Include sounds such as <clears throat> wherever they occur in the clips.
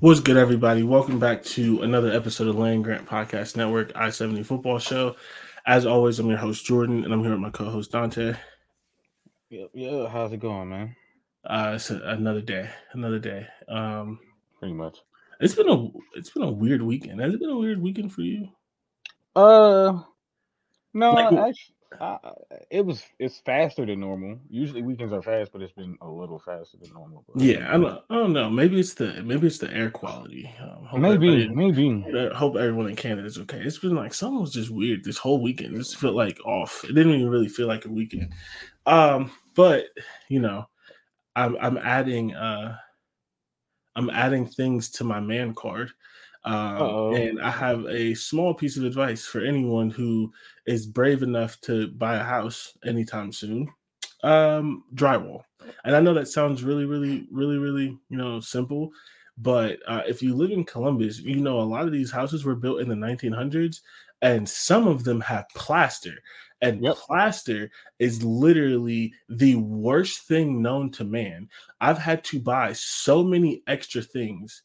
What's good, everybody? Welcome back to another episode of Land Grant Podcast Network, I 70 Football Show. As always, I'm your host, Jordan, and I'm here with my co host, Dante. Yeah, yeah. How's it going, man? Uh, it's a, another day, another day. Um, Pretty much. it's been a it's been a weird weekend. Has it been a weird weekend for you? Uh, no, Like, actually, It was. It's faster than normal. Usually weekends are fast, but it's been a little faster than normal. But Yeah, I don't, I don't know. Maybe it's the maybe it's the air quality. Um, maybe, maybe. I hope everyone in Canada is okay. It's been like something was just weird this whole weekend. It just felt like off. It didn't even really feel like a weekend. Um, but you know, I'm I'm adding uh I'm adding things to my man card. Um, and I have a small piece of advice for anyone who is brave enough to buy a house anytime soon. Um, drywall. And I know that sounds really, really, really, really, you know, simple. But uh, if you live in Columbus, you know a lot of these houses were built in the 1900s, and some of them have plaster. And Yep. plaster is literally the worst thing known to man. I've had to buy so many extra things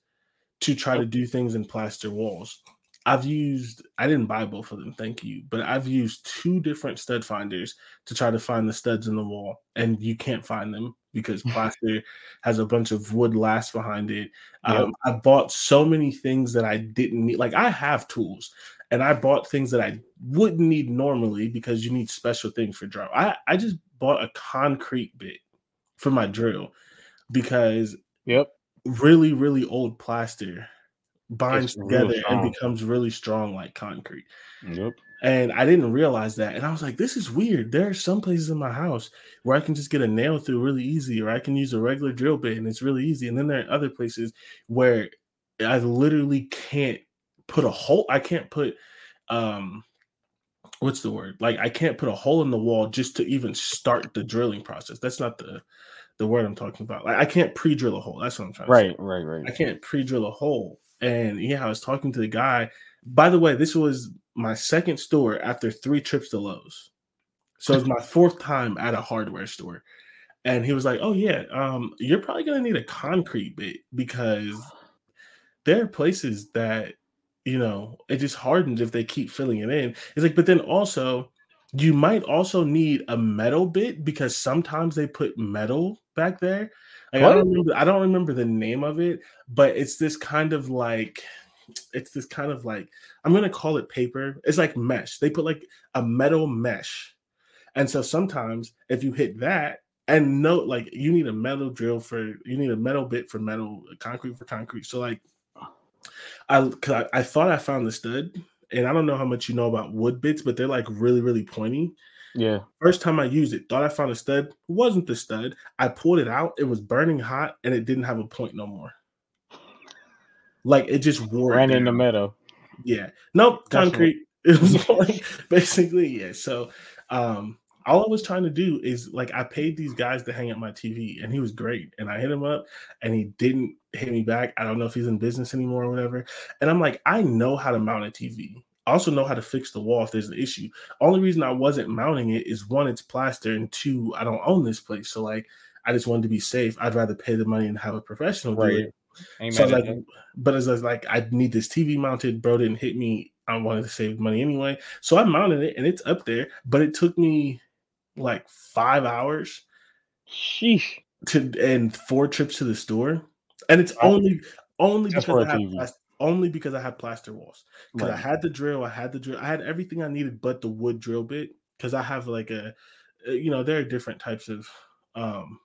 to try to do things in plaster walls. I've used, I didn't buy both of them, thank you, but I've used two different stud finders to try to find the studs in the wall, and you can't find them because <laughs> plaster has a bunch of wood last behind it. Um, I bought so many things that I didn't need. Like, I have tools, and I bought things that I wouldn't need normally because you need special things for drill. I, I just bought a concrete bit for my drill because Yep. Really, really old plaster binds It's together and becomes really strong like concrete. Yep. And I didn't realize that. And I was like, this is weird. There are some places in my house where I can just get a nail through really easy, or I can use a regular drill bit and it's really easy. And then there are other places where I literally can't put a hole, I can't put um what's the word? Like I can't put a hole in the wall just to even start the drilling process. That's not the the word I'm talking about. Like I can't pre-drill a hole. That's what I'm trying to say. Right. Right. Right. I can't pre-drill a hole. And yeah, I was talking to the guy. By the way, this was my second store after three trips to Lowe's. So it's my <laughs> fourth time at a hardware store. And he was like, Oh yeah, um, you're probably gonna need a concrete bit because <sighs> there are places that you know it just hardens if they keep filling it in. It's like, but then also you might also need a metal bit because sometimes they put metal back there. Like, I don't remember. I don't remember the name of it, but it's this kind of like, it's this kind of like I'm gonna call it paper. It's like mesh. They put like a metal mesh, and so sometimes if you hit that and note like you need a metal drill for you need a metal bit for metal, concrete for concrete. So like, I I, I thought I found the stud, and I don't know how much you know about wood bits, but they're like really really pointy. Yeah. First time I used it, thought I found a stud. Wasn't the stud. I pulled it out. It was burning hot, and it didn't have a point no more. Like it just wore. it Ran in the meadow. Yeah. Nope. Concrete. <laughs> It was like basically yeah. So um all I was trying to do is like I paid these guys to hang up my TV and he was great. And I hit him up and he didn't hit me back. I don't know if he's in business anymore or whatever. And I'm like, I know how to mount a TV. I also know how to fix the wall if there's an issue. Only reason I wasn't mounting it is one, it's plaster, and two, I don't own this place. So like I just wanted to be safe. I'd rather pay the money and have a professional do it so like, but it's just like I need this TV mounted. Bro didn't hit me. I wanted to save money anyway. So I mounted it and it's up there, but it took me like five hours Sheesh. to and four trips to the store. And it's only only just because I have. Plas- only because I had plaster walls. Because I had the drill, I had the drill, I had everything I needed but the wood drill bit. Because I have like a uh, you know, there are different types of um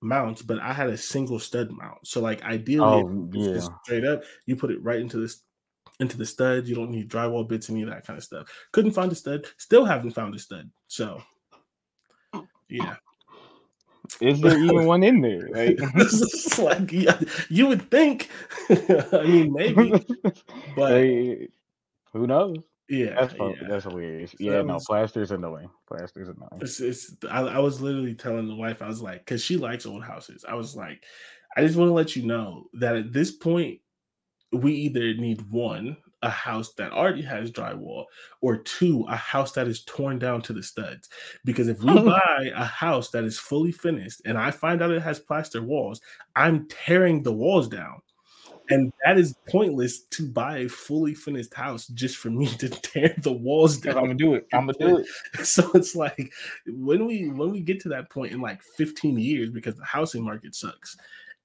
mounts, but I had a single stud mount. So like ideally Oh, it's yeah. straight up, you put it right into this into the stud. You don't need drywall bits, any of that kind of stuff. Couldn't find a stud, still haven't found a stud. So yeah. Is there <laughs> even one in there? Like, <laughs> It's like yeah, you would think. <laughs> I mean, maybe, but Like, who knows? yeah, That's fun. yeah. that's hilarious. So yeah, no, plaster's annoying. Plaster's annoying. It's, it's I, I was literally telling the wife, I was like, because she likes old houses. I was like, I just want to let you know that at this point, we either need one, a house that already has drywall, or two, a house that is torn down to the studs. Because if we oh. buy a house that is fully finished and I find out it has plaster walls, I'm tearing the walls down. And that is pointless to buy a fully finished house just for me <laughs> to tear the walls down I'm gonna do it. I'm gonna do it. <laughs> so it's like when we when we get to that point in like 15 years because the housing market sucks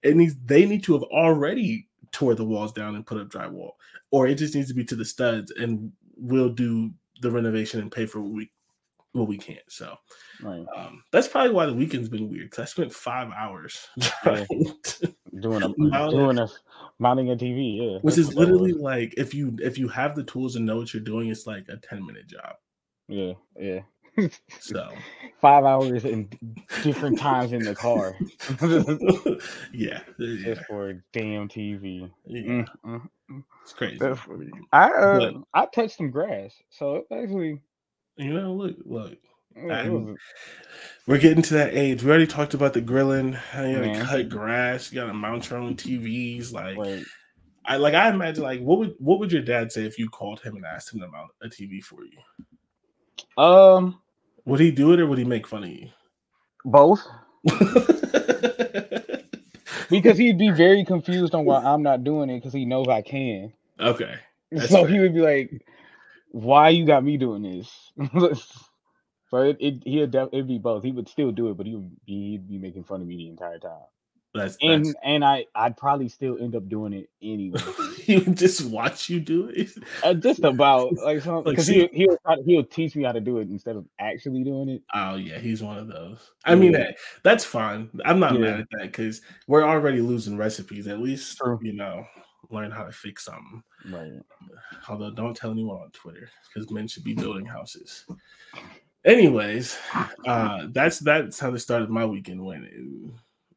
it needs they need to have already tore the walls down and put up drywall or it just needs to be to the studs and we'll do the renovation and pay for what we what we can't so Right. um that's probably why the weekend's been weird because i spent five hours <laughs> Yeah. Doing a <laughs> doing a mounting a TV. Yeah. which that's is what that was. literally like if you if you have the tools and know what you're doing it's like a 10 minute job Yeah. Yeah. So <laughs> Five hours in different times in the car <laughs> yeah yeah, just for damn TV. yeah. Mm, mm, mm. it's crazy funny. I uh, But- I touched some grass, so actually You know, look, look, it was- it And- was- we're getting to that age. We already talked about the grilling. How you gotta cut grass. You gotta mount your own TVs. Like, like I like. I imagine like, what would what would your dad say if you called him and asked him to mount a TV for you? um Would he do it or would he make fun of you? both <laughs> because he'd be very confused on why I'm not doing it because he knows I can. okay, so fair. he would be like, "Why you got me doing this?" <laughs> so it, it he'd def- it'd be both. He would still do it, but he would be he'd be making fun of me the entire time. That's, And that's and I I'd probably still end up doing it anyway. <laughs> he would just watch you do it. Uh, just about <laughs> like Like, because see- he he'll he'll teach me how to do it instead of actually doing it. Oh yeah, he's one of those. I mean, Yeah. hey, that's fine. I'm not Yeah. mad at that because we're already losing recipes. At least True. you know, learn how to fix something. Right. Although, don't tell anyone on Twitter because men should be building houses. Anyways, uh, that's that's how the start of my weekend went,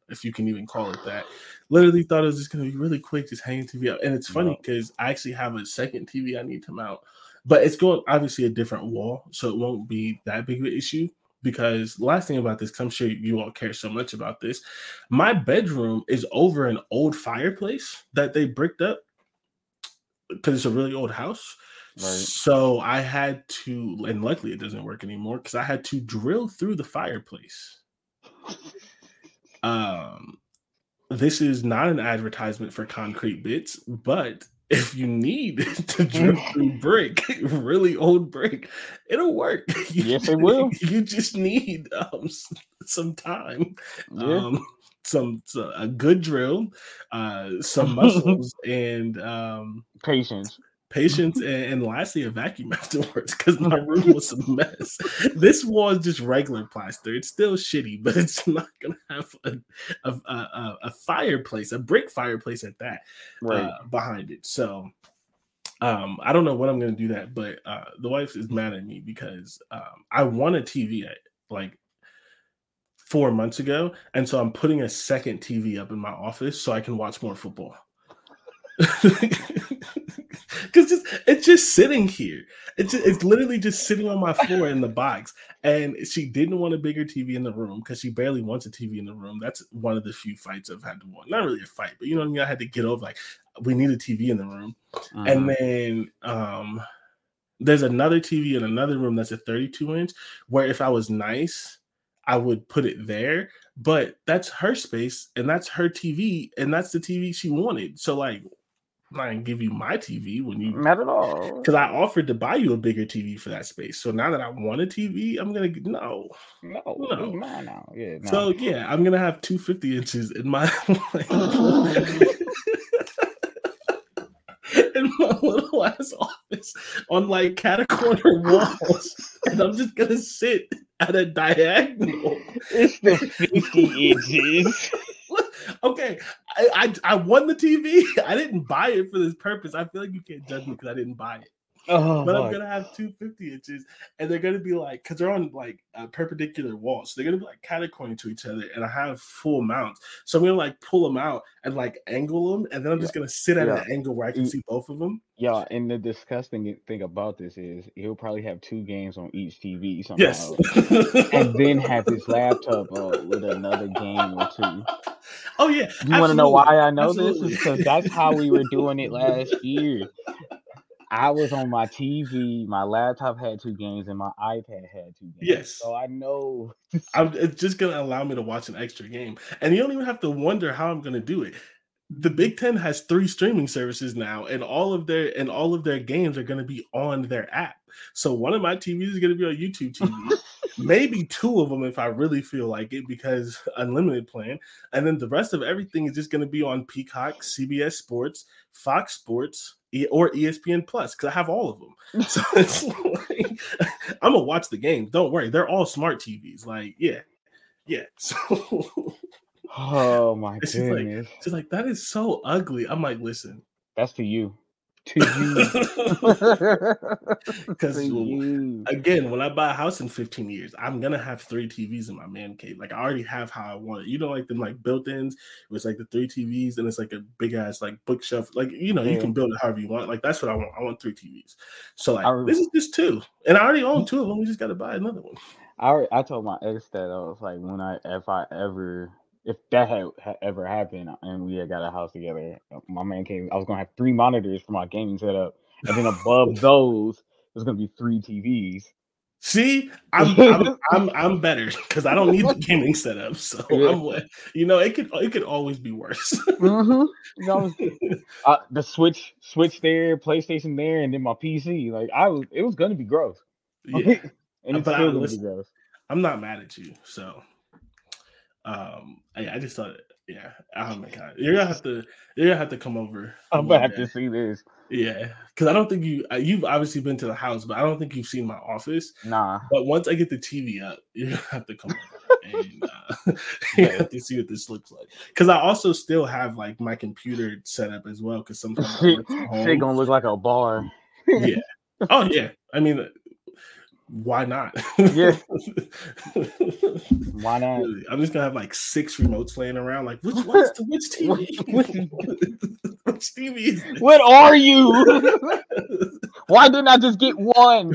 if you can even call it that. Literally thought it was just gonna be really quick, just hanging TV up. And it's funny because I actually have a second TV I need to mount, but it's going obviously a different wall, so it won't be that big of an issue. Because last thing about this, 'cause I'm sure you all care so much about this, my bedroom is over an old fireplace that they bricked up because it's a really old house. Right. So I had to, and luckily it doesn't work anymore because I had to drill through the fireplace. <laughs> Um, this is not an advertisement for concrete bits, but if you need <laughs> to drill through brick, <laughs> really old brick, it'll work. <laughs> You Yes, it will. You just need um, some time Yeah. um, some, so- a good drill, uh, some muscles, and um, Patience. Patience, and, and lastly, a vacuum <laughs> afterwards because my room was a mess. This wall is just regular plaster. It's still shitty, but <laughs> it's not gonna have a a, a, a- fireplace, a brick fireplace at that, Right. uh, behind it. So. Um, I don't know what I'm gonna do that, but uh, the wife is mad at me because um, I won a TV at like four months ago, and so I'm putting a second TV up in my office so I can watch more football. <laughs> Because it's, it's just sitting here. It's just, it's literally just sitting on my floor in the box. And she didn't want a bigger TV in the room because she barely wants a TV in the room. That's one of the few fights I've had to win. Not really a fight, but you know what I mean. I had to get over like we need a TV in the room. And Mhm. then um there's another TV in another room that's a 32 inch where if I was nice, I would put it there. But that's her space and that's her TV, and that's the TV she wanted. So like I'm not gonna give you my TV when you Not at all. because I offered to buy you a bigger TV for that space. So now that I want a TV, I'm gonna no. No, No. mine now. Yeah. No. So yeah, I'm gonna have 250 inches in my <laughs> in my little ass office on like cat corner <laughs> walls, and I'm just gonna sit at a diagonal. it's the <laughs> 50 inches. Okay, I, I I won the TV. <laughs> I didn't buy it for this purpose. I feel like you can't judge me because I didn't buy it. Oh, But I'm gonna have two 50 inches, and they're gonna be like, because they're on like uh, perpendicular walls, so they're gonna be like catty-corner to each other. And I have full mounts, so I'm gonna like pull them out and like angle them, and then I'm just gonna sit at Yeah. an angle where I can see both of them. Yeah, and the disgusting thing about this is he'll probably have two games on each TV somehow. Yes, And then have his laptop with another game or two. oh yeah. You want to know why I know Absolutely. this? Because that's how we were doing it last year. I was on my TV, my laptop had two games, and my iPad had two games. Yes. So I know. I'm, it's just gonna allow me to watch an extra game, and you don't even have to wonder how I'm gonna do it. The Big Ten has three streaming services now, and all of their and all of their games are gonna be on their app. So one of my TVs is gonna be on YouTube TV, <laughs> maybe two of them if I really feel like it, because unlimited plan, and then the rest of everything is just gonna be on Peacock, CBS Sports, Fox Sports, or ESPN Plus because I have all of them. <laughs> So it's like <laughs> I'm gonna watch the games. Don't worry, they're all smart TVs. Like, yeah, yeah. So Oh my It's just like- goodness. just like that is so ugly. I'm like, listen, That's for you. To you. <laughs> because again, when I buy a house in 15 years, I'm gonna have three TVs in my man cave. Like I already have how I want it. You know, like them like built-ins. It was like the three TVs, and it's like a big ass like bookshelf. Like you know, you can build it however you want. Like that's what I want. I want three TVs. So like re- this is just two, and I already own two of them. We just got to buy another one. I alre- I told my ex that I was like, when I if I ever if that had, ever happened and we had got a house together, uh, my man came. I was gonna have three monitors for my gaming setup, and then above <laughs> those there's gonna be three TVs. See, I'm I'm I'm, I'm better because I don't need the gaming setup. So <laughs> Yeah. I'm, you know, it could it could always be worse. mm-hmm. You know, uh, <laughs> the switch switch there, PlayStation there, and then my PC. Like I was, it was gonna be gross. yeah, and it's But I- still gonna listen, be gross. I'm not mad at you. So, um, I, I just thought, yeah, oh my god, you're gonna have to you're gonna have to come over. I'm gonna have day. to see this. Yeah, because I don't think you you've obviously been to the house, but I don't think you've seen my office. Nah, But once I get the TV up, <laughs> you're gonna have to come over and uh, <laughs> you have to see what this looks like. Because I also still have like my computer set up as well. Because sometimes I shit, work from <laughs> shit home. gonna look like a bar. yeah. Oh yeah. I mean, why not? Yeah. Why not? I'm just gonna have like six remotes laying around. Like, which what's the which <laughs> TV? <laughs> which TV is this? What are you? <laughs> Why didn't I just get one?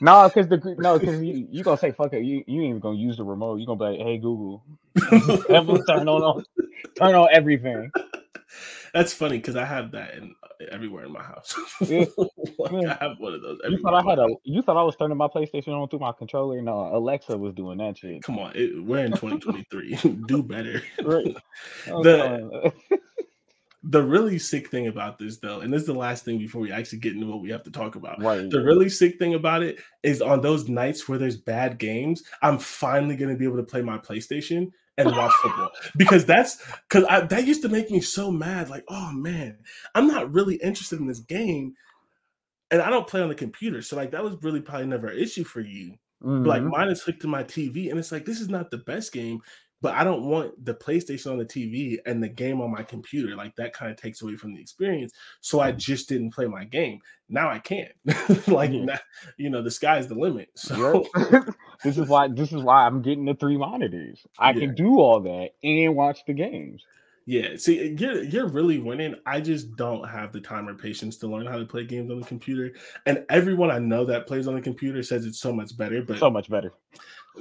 no, because the no, because you you gonna say fuck it. You you ain't even gonna use the remote. You gonna be like, hey Google, turn on, turn on everything. That's funny because I have that in, everywhere in my house. <laughs> Yeah. Like, Yeah. I have one of those. You thought I had a you thought I was turning my PlayStation on through my controller? No, Alexa was doing that shit. Come on, it, we're in 2023. <laughs> Do better. Right. <laughs> Oh, the- The really sick thing about this, though, and this is the last thing before we actually get into what we have to talk about. right. The really sick thing about it is on those nights where there's bad games, I'm finally going to be able to play my PlayStation and watch football because that's because I that used to make me so mad. Like, oh man, I'm not really interested in this game, and I don't play on the computer, so like that was really probably never an issue for you. But, like mm-hmm. mine is hooked to my TV, and it's like this is not the best game, but I don't want the PlayStation on the TV and the game on my computer. Like that kind of takes away from the experience. So I mm. just didn't play my game. Now I can. <laughs> like now, you know, the sky's the limit. <laughs> So Yep. <laughs> this is <laughs> why this is why I'm getting the three monitors. I Yeah. can do all that and watch the games. yeah, see, you're you're really winning. I just don't have the time or patience to learn how to play games on the computer. And everyone I know that plays on the computer says it's so much better. But So much better.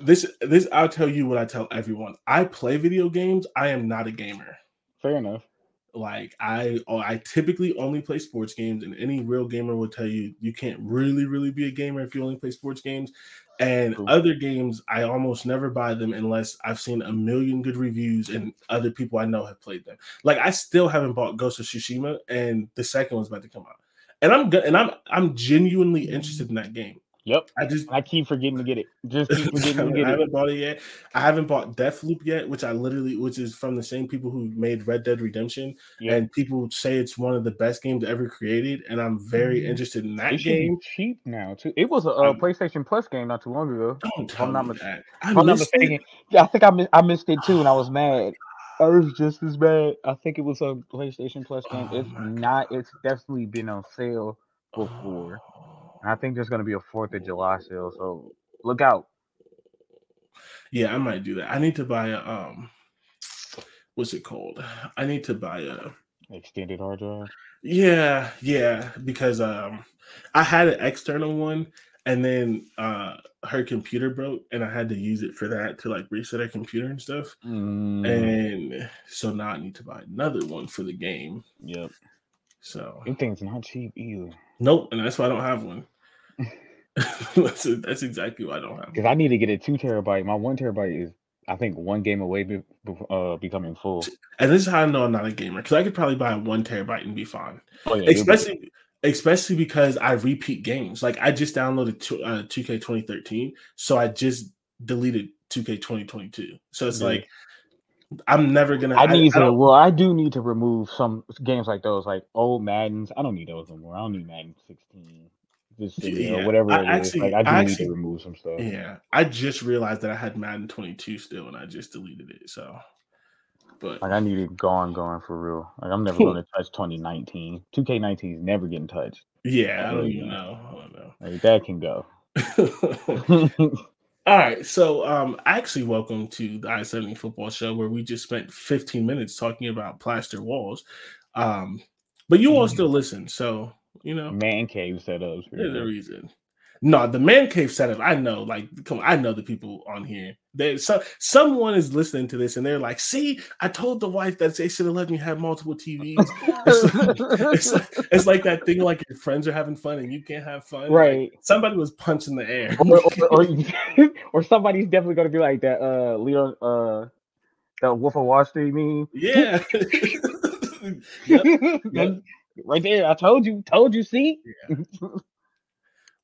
this this I'll tell you what I tell everyone. I play video games. I am not a gamer. Fair enough. Like I, oh, I typically only play sports games, and any real gamer will tell you you can't really, really be a gamer if you only play sports games. And True. other games, I almost never buy them unless I've seen a million good reviews and other people I know have played them. Like I still haven't bought Ghost of Tsushima, and the second one's about to come out. And I'm good, and I'm I'm genuinely interested in that game. Yep. I just I keep forgetting to get it. Just keep <laughs> forgetting to get it. I haven't bought it yet. I haven't bought Deathloop yet, which I literally, which is from the same people who made Red Dead Redemption, Yeah. and people say it's one of the best games ever created, and I'm very Mhm. interested in that It game. cheap now too. It was a Um, PlayStation Plus game not too long ago. Don't tell I'm not me mis- that. I, I'm not mistaken. Yeah, I think I, I missed it too, and I was mad. <sighs> I was just as bad. I think it was a PlayStation Plus game. Oh it's not. It's definitely been on sale before. And I think there's gonna be a Fourth of July sale, so look out. Yeah, I might do that. I need to buy a um, what's it called? I need to buy a Extended hard drive. Yeah, yeah, because um I had an external one and then uh her computer broke and I had to use it for that to like reset her computer and stuff. Mm, And so now I need to buy another one for the game. yep. So Them things not cheap either. Nope, and that's why I don't have one. <laughs> that's, that's exactly why I don't have Because. I need to get a two terabyte. My one terabyte is, I think, one game away be, uh, becoming full. And this is how I know I'm not a gamer because I could probably buy a one terabyte and be fine. Oh yeah, especially especially because I repeat games. Like I just downloaded two, uh, 2K 2013, so I just deleted 2K 2022. So it's Yeah. like I'm never gonna. I need to. well, I do need to remove some games like those, like old Madden's. I don't need those anymore. I don't need Madden 16, just you know, Yeah, whatever I it is. actually- Like I do I need to remove some stuff. yeah, I just realized that I had Madden 22 still, and I just deleted it. So, but Like I need it gone, gone for real. Like I'm never going <laughs> to touch 2019. 2K19 is never getting touched. yeah, I don't even yeah. know. I don't know. Like that can go. <laughs> <laughs> All right, so um, actually, welcome to the I seventy Football Show, where we just spent fifteen minutes talking about plaster walls. Um, but you all Mhm. still listen, so you know Man cave setups. there's a reason. No, the man cave setup. I know, like, come on, I know the people on here. There's so someone is listening to this, and they're like, "See, I told the wife that they should have let me have multiple TVs." <laughs> it's, like, it's like that thing, like your friends are having fun and you can't have fun. Like, Right. somebody was punching the air. or, or, or, <laughs> or somebody's definitely going to be like that. Uh, Leo, uh, the Wolf of Wall Street meme. Yeah. <laughs> Yep. That's- Right there, I told you, told you. See, you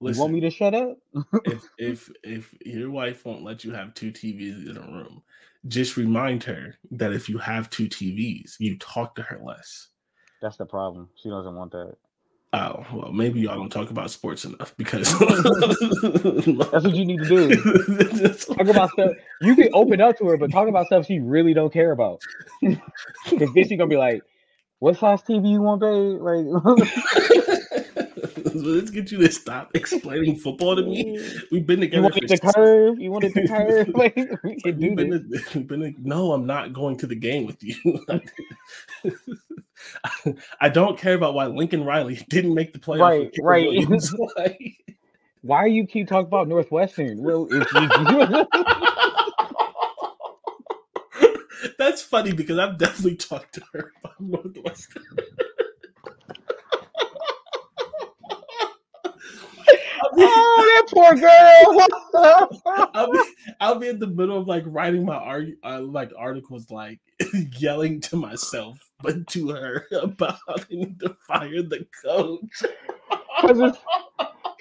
Listen, want me to shut up? if <laughs> if if your wife won't let you have two TVs in a room, just remind her that if you have two TVs, you talk to her less. That's the problem. She doesn't want that. Oh well, maybe y'all don't talk about sports enough because <laughs> That's what you need to do. <laughs> Talk about stuff you can open up to her, but talk about stuff she really don't care about. Because then she gonna be like, "What size TV you want, babe?" Like, Let's get you to stop explaining football to me. <laughs> We've been together. you together want for it to six- curve? You want it to curve? <laughs> Like, we can do been, this. <laughs> to- been to- no, I'm not going to the game with you. I don't care about why Lincoln Riley didn't make the playoff. Right, right. Why you keep talking about Northwestern? Well, if you, That's funny because I've definitely talked to her about Northwestern. I'll be, oh, that poor girl. I'll, be, I'll be in the middle of like writing my arg- uh, like articles, like <laughs> yelling to myself, but to her <laughs> about how they need to fire the coach. Because it's,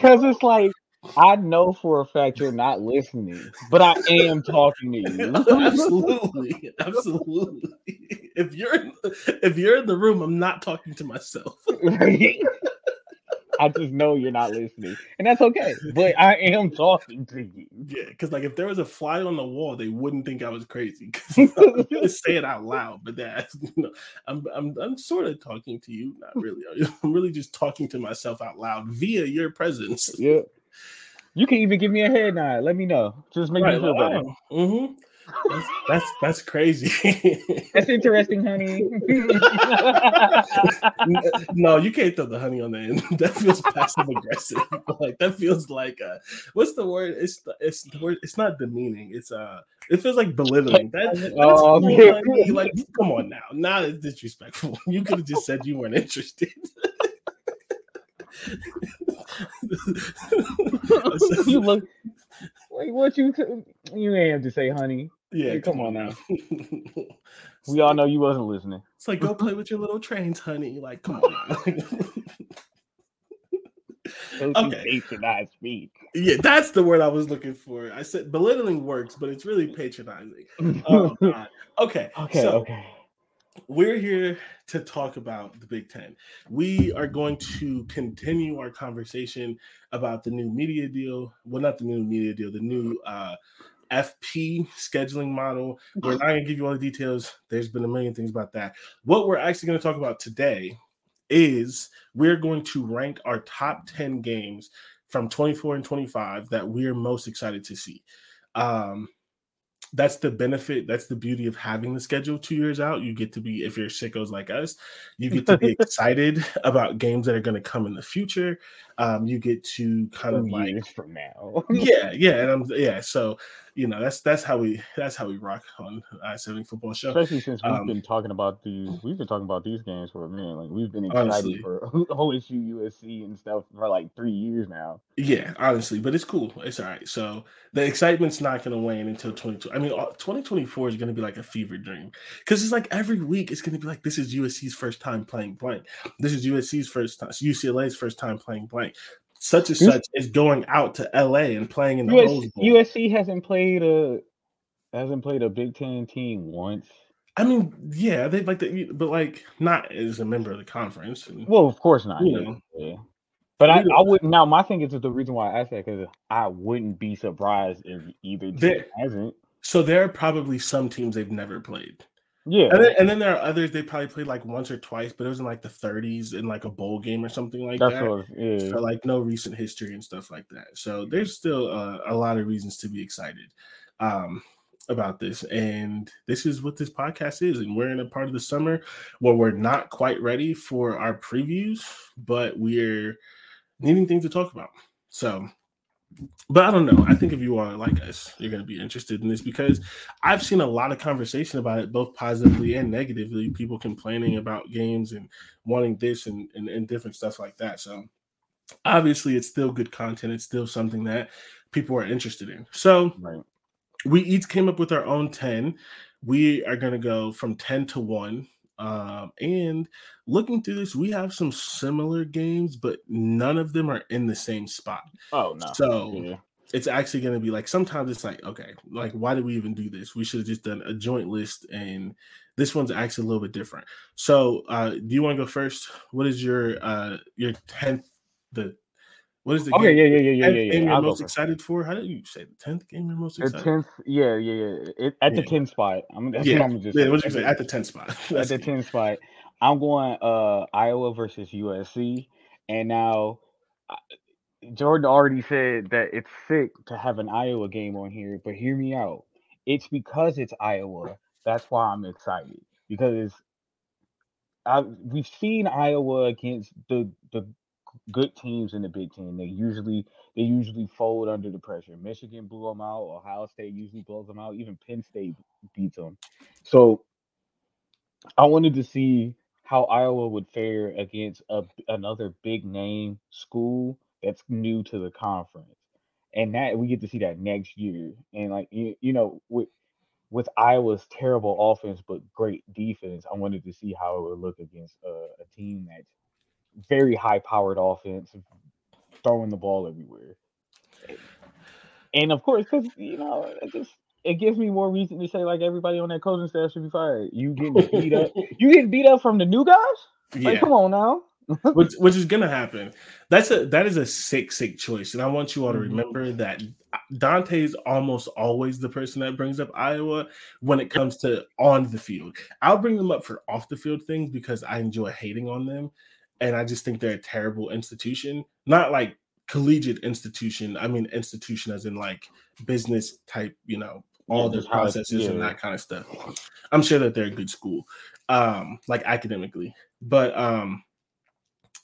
cause it's like, I know for a fact you're not listening, but I am talking to you. <laughs> absolutely, absolutely. If you're in if you're in the room, I'm not talking to myself. Right? I just know you're not listening, and that's okay. But I am talking to you. Yeah, because like if there was a fly on the wall, they wouldn't think I was crazy. 'cause <laughs> I'm say it out loud, but that's <laughs> you know, I'm I'm I'm sort of talking to you, not really. <laughs> I'm really just talking to myself out loud via your presence. Yeah. You can even give me a head nod. Let me know. Just make me feel better. hmm That's that's, that's crazy. <laughs> that's interesting, honey. <laughs> no, you can't throw the honey on the end. <laughs> That feels passive aggressive. like that feels like uh what's the word? It's the, it's the word. It's not demeaning. It's uh it feels like belittling. That, that's oh, like, like, come on now. Now it's disrespectful. You could have just said you weren't interested. you look like what you you ain't have to say, honey. Yeah, come, on now. <laughs> <laughs> we all know you wasn't listening. It's like go <laughs> play with your little trains, honey. Like, come on. okay. Patronize speak. Yeah, that's the word I was looking for. I said belittling works, but it's really patronizing. Oh, okay. Okay. So, okay we're here to talk about the Big Ten. We are going to continue our conversation about the new media deal. Well, not the new media deal, the new uh, FP scheduling model. We're not going to give you all the details. There's been a million things about that. What we're actually going to talk about today is we're going to rank our top 10 games from 24 and 25 that we're most excited to see. Um, that's the benefit that's the beauty of having the schedule two years out you get to be if you're sickos like us you get to be <laughs> excited about games that are going to come in the future um, you get to kind of like from now yeah yeah and I'm, yeah so you know that's that's how we that's how we rock on i seven football show. Especially since we've um, been talking about these, we've been talking about these games for a minute. Like we've been excited honestly, for <laughs> OSU, USC, and stuff for like three years now. Yeah, honestly, but it's cool. It's all right. So the excitement's not going to wane until 22. I mean, 2024 is going to be like a fever dream because it's like every week it's going to be like this is USC's first time playing blank. This is USC's first time, UCLA's first time playing blank such and such is going out to LA and playing in the US, USC hasn't played a hasn't played a Big Ten team once. I mean, yeah, they like the, but like not as a member of the conference. And, well, of course not. You know. Yeah. But I, I wouldn't now. My thing is the reason why I asked that because I wouldn't be surprised if either team there, hasn't. So there are probably some teams they've never played. Yeah. And then, and then, there are others they probably played like once or twice, but it was in like the 30s in like a bowl game or something like That's that. What, yeah. So like no recent history and stuff like that. So there's still uh, a lot of reasons to be excited um, about this. And this is what this podcast is. And we're in a part of the summer where we're not quite ready for our previews, but we're needing things to talk about. So but I don't know. I think if you are like us, you're going to be interested in this because I've seen a lot of conversation about it, both positively and negatively. People complaining about games and wanting this and, and, and different stuff like that. So obviously, it's still good content. It's still something that people are interested in. So right. we each came up with our own 10. We are going to go from 10 to 1 um, and looking through this, we have some similar games, but none of them are in the same spot. Oh no! So yeah. it's actually going to be like sometimes it's like okay, like why did we even do this? We should have just done a joint list, and this one's actually a little bit different. So, uh, do you want to go first? What is your uh your tenth the what is the okay, game? yeah, yeah, yeah, yeah, yeah. Game you're most excited for? How did you say the tenth game you're most excited? The tenth, yeah, yeah, yeah. It, at yeah. the tenth spot. I'm, that's yeah. what I'm just. Yeah, what you say? At the tenth spot. <laughs> at the tenth spot, I'm going uh Iowa versus USC, and now Jordan already said that it's sick to have an Iowa game on here, but hear me out. It's because it's Iowa. That's why I'm excited because I, we've seen Iowa against the the good teams in the Big Ten. They usually they usually fold under the pressure. Michigan blew them out. Ohio State usually blows them out. Even Penn State beats them. So I wanted to see how Iowa would fare against a, another big name school that's new to the conference, and that we get to see that next year. And like you, you know with with Iowa's terrible offense but great defense, I wanted to see how it would look against a, a team that's very high powered offense, throwing the ball everywhere. And of course, because you know, it just it gives me more reason to say like everybody on that coaching staff should be fired. You getting beat up, <laughs> you getting beat up from the new guys? Yeah. Like, come on now. <laughs> which which is gonna happen. That's a that is a sick sick choice, and I want you all to mm-hmm. remember that Dante is almost always the person that brings up Iowa when it comes to on the field. I'll bring them up for off the field things because I enjoy hating on them, and I just think they're a terrible institution. Not like collegiate institution. I mean institution as in like business type, you know, all Yeah, how processes and that kind of stuff. I'm sure that they're a good school, um, like academically. But um,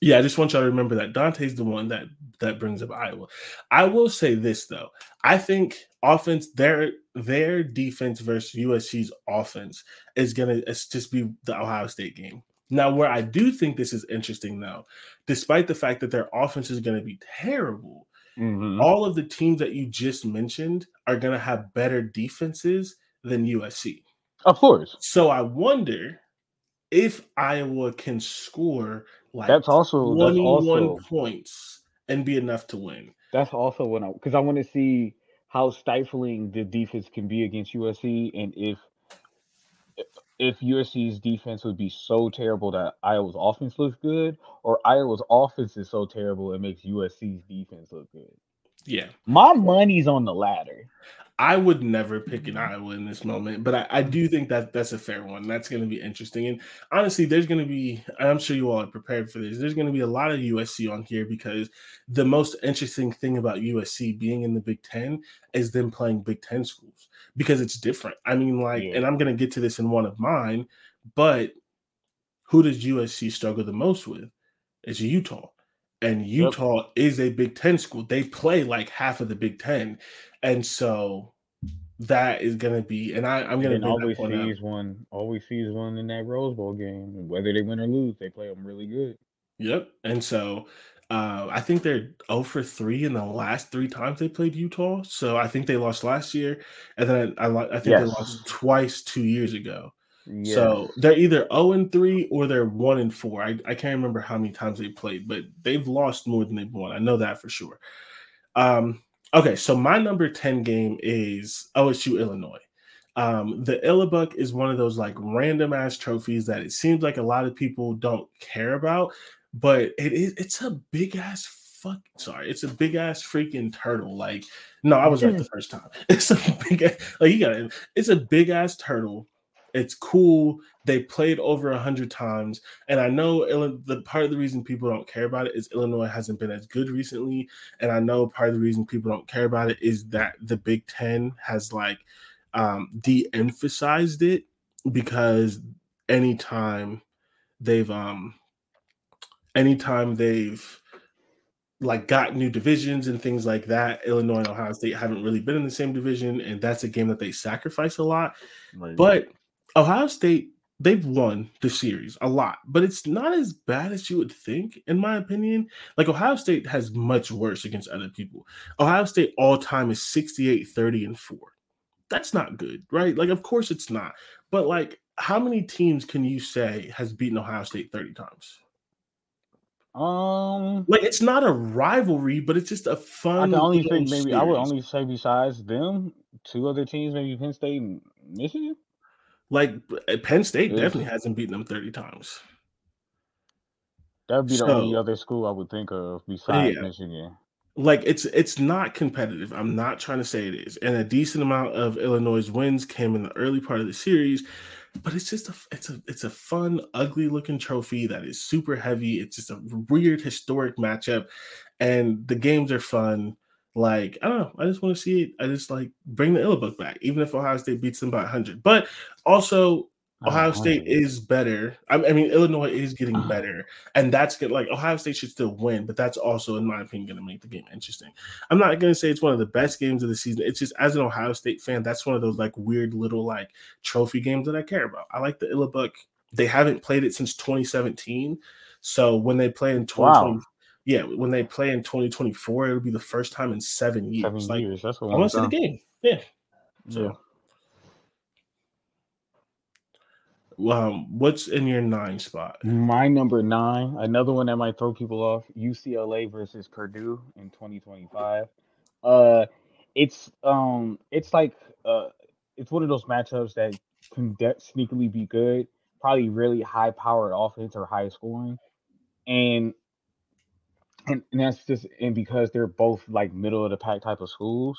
yeah, I just want y'all to remember that Dante's the one that that brings up Iowa. I will say this though. I think offense their their defense versus USC's offense is gonna it's just be the Ohio State game. Now, where I do think this is interesting though, despite the fact that their offense is gonna be terrible, Mhm. all of the teams that you just mentioned are gonna have better defenses than USC. Of course. So I wonder if Iowa can score like That's also that's 21 also points and be enough to win. that's also what I because I want to see how stifling the defense can be against USC and if if USC's defense would be so terrible that Iowa's offense looks good, or Iowa's offense is so terrible it makes USC's defense look good. Yeah. My money's on the latter. I would never pick an mm-hmm. Iowa in this moment, but I, I do mm-hmm. think that that's a fair one. That's going to be interesting. And honestly, there's going to be, I'm sure you all are prepared for this. There's going to be a lot of USC on here because the most interesting thing about USC being in the Big Ten is them playing Big Ten schools because it's different. I mean, like, Yeah. and I'm going to get to this in one of mine, but who does USC struggle the most with? It's Utah. And Utah is a Big Ten school. They play like half of the Big Ten. And so that is going to be, and I, I'm going to And bring that always sees one, always sees one in that Rose Bowl game. Whether they win or lose, they play them really good. Yep. And so uh, I think they're 0 for 3 in the last three times they played Utah. So I think they lost last year. And then I, I, I think they lost twice two years ago. Yeah. So they're either 0 and 3 or they're 1 and 4. I, I can't remember how many times they played, but they've lost more than they've won. I know that for sure. Um, okay, so my number 10 game is OSU Illinois. Um, the Illibuck is one of those like random ass trophies that it seems like a lot of people don't care about, but it is it's a big ass fuck sorry, it's a big ass freaking turtle. Like, no, I was right the first time. <laughs> It's a big ass, like you got it. It's a big ass turtle. It's cool. They played over a hundred times, and I know the part of the reason people don't care about it is Illinois hasn't been as good recently, and I know part of the reason people don't care about it is that the Big Ten has like um, de-emphasized it because anytime they've um anytime they've like got new divisions and things like that, Illinois and Ohio State haven't really been in the same division, and that's a game that they sacrifice a lot. Right. But Ohio State, they've won the series a lot, but it's not as bad as you would think, in my opinion. Like Ohio State has much worse against other people. Ohio State all time is 68, 30, and 4. That's not good, right? Like, of course it's not. But like, how many teams can you say has beaten Ohio State 30 times? Um, Like, it's not a rivalry, but it's just a fun. I only think maybe I would only say besides them, two other teams, maybe Penn State and Michigan. like Penn State definitely hasn't beaten them 30 times. That would be the only other school I would think of besides Yeah. Michigan. like it's it's not competitive. I'm not trying to say it is, and a decent amount of Illinois' wins came in the early part of the series, but it's just a it's a it's a fun, ugly looking trophy that is super heavy. It's just a weird historic matchup, and the games are fun. Like I don't know, I just want to see it. I just like bring the Illinois back, even if Ohio State beats them by 100. But also, Oh, Ohio oh, State is better. I I mean, Illinois is getting uh-huh. better, and that's good. Like Ohio State should still win, but that's also, in my opinion, going to make the game interesting. I'm not going to say it's one of the best games of the season. It's just as an Ohio State fan, that's one of those like weird little like trophy games that I care about. I like the Illibuck. They haven't played it since 2017, so when they play in 2020, Wow. yeah, when they play in 2024, it'll be the first time in seven years. Seven like years. That's what I want to see the game. Yeah. So, Yeah. Um, what's in your nine spot? My number nine, another one that might throw people off: UCLA versus Purdue in 2025. Uh, it's um, it's like uh, it's one of those matchups that can de- sneakily be good, probably really high powered offense or high scoring, and and, and that's just and because they're both like middle of the pack type of schools.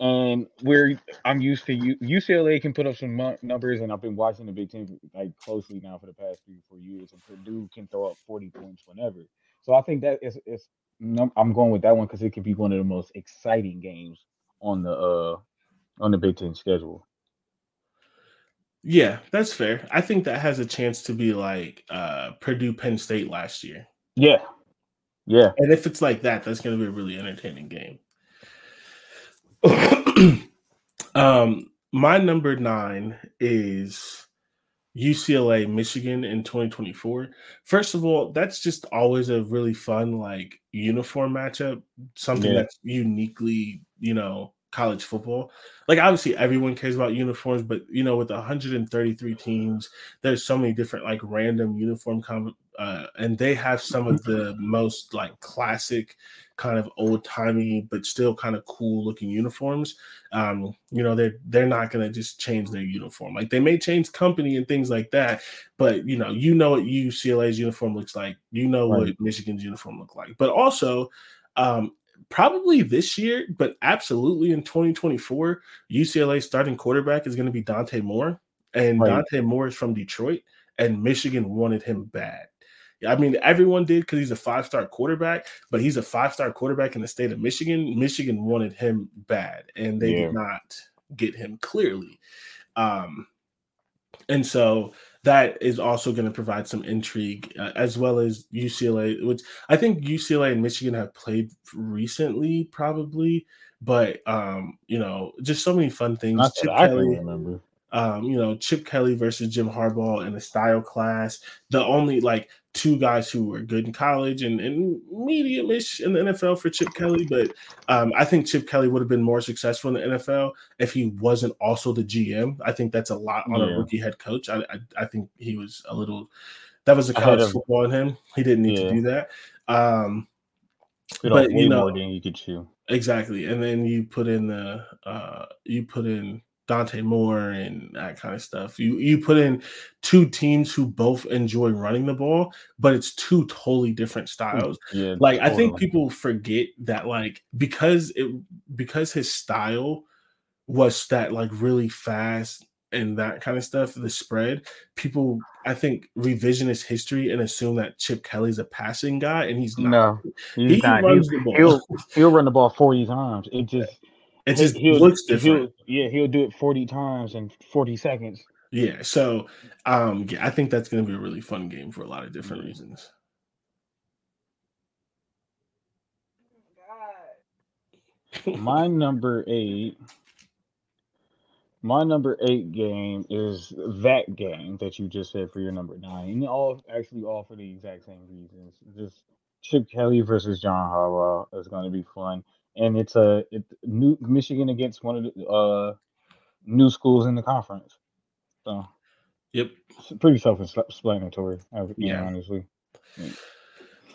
And where I'm used to, UCLA can put up some numbers, and I've been watching the Big Ten like closely now for the past three, four years. And Purdue can throw up 40 points whenever. So I think that is, is I'm going with that one because it could be one of the most exciting games on the uh on the Big Ten schedule. Yeah, that's fair. I think that has a chance to be like uh Purdue Penn State last year. Yeah. Yeah. And if it's like that, that's going to be a really entertaining game. <coughs> um my number 9 is UCLA Michigan in 2024. First of all, that's just always a really fun like uniform matchup, something yeah. that's uniquely, you know, college football. Like obviously everyone cares about uniforms, but you know, with 133 teams, there's so many different like random uniform com- uh, and they have some of the most like classic kind of old timey but still kind of cool looking uniforms. Um, you know, they're they're not gonna just change their uniform. Like they may change company and things like that, but you know, you know what UCLA's uniform looks like, you know right. what Michigan's uniform look like. But also um, probably this year, but absolutely in 2024, UCLA starting quarterback is going to be Dante Moore. And right. Dante Moore is from Detroit, and Michigan wanted him bad. I mean, everyone did because he's a five star quarterback, but he's a five star quarterback in the state of Michigan. Michigan wanted him bad, and they yeah. did not get him clearly. Um, and so that is also going to provide some intrigue, uh, as well as UCLA, which I think UCLA and Michigan have played recently, probably. But um, you know, just so many fun things. Chip Kelly, remember. Um, you know, Chip Kelly versus Jim Harbaugh in the style class. The only like two guys who were good in college and, and medium-ish in the NFL for Chip Kelly, but um, I think Chip Kelly would have been more successful in the NFL if he wasn't also the GM. I think that's a lot on yeah. a rookie head coach. I, I, I think he was a little that was a college football in him. He didn't need yeah. to do that. Um, but you know, you could chew. Exactly, and then you put in the uh, you put in Dante Moore and that kind of stuff. You you put in two teams who both enjoy running the ball, but it's two totally different mm, styles. Yeah, like totally. I think people forget that like because it because his style was that like really fast and that kind of stuff, the spread, people I think revisionist history and assume that Chip Kelly's a passing guy and he's not. No, he's he not. Runs he'll, the ball. He'll, he'll run the ball 40 times. It just it just he'll, looks different. He'll, yeah, he'll do it 40 times in 40 seconds. Yeah, so um yeah, I think that's gonna be a really fun game for a lot of different reasons. My number eight. My number eight game is that game that you just said for your number nine. And all actually all for the exact same reasons. Just Chip Kelly versus John Harbaugh is going to be fun and it's a it, new Michigan against one of the uh, new schools in the conference. So, yep, pretty self-explanatory. Yeah, honestly.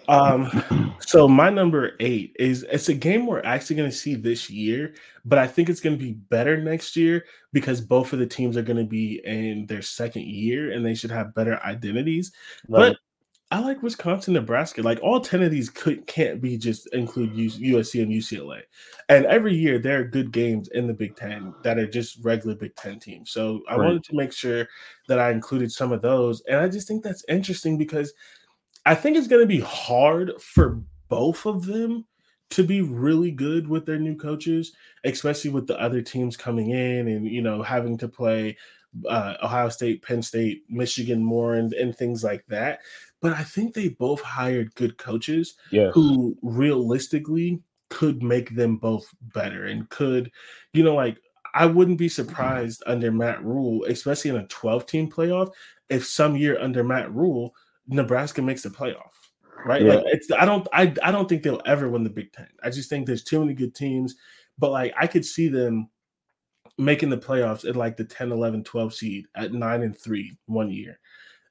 Um, so my number eight is it's a game we're actually going to see this year, but I think it's going to be better next year because both of the teams are going to be in their second year and they should have better identities. Right. But I like Wisconsin, Nebraska. Like all 10 of these could can't be just include USC and UCLA. And every year there are good games in the Big Ten that are just regular Big Ten teams. So I right. wanted to make sure that I included some of those. And I just think that's interesting because I think it's going to be hard for both of them to be really good with their new coaches, especially with the other teams coming in and you know having to play uh, Ohio State, Penn State, Michigan more and, and things like that but I think they both hired good coaches yes. who realistically could make them both better and could, you know, like I wouldn't be surprised under Matt Rhule, especially in a 12 team playoff, if some year under Matt Rhule, Nebraska makes the playoff. Right. Yeah. Like it's I don't I I don't think they'll ever win the Big Ten. I just think there's too many good teams. But like I could see them making the playoffs at like the 10, 11, 12 seed at nine and three one year.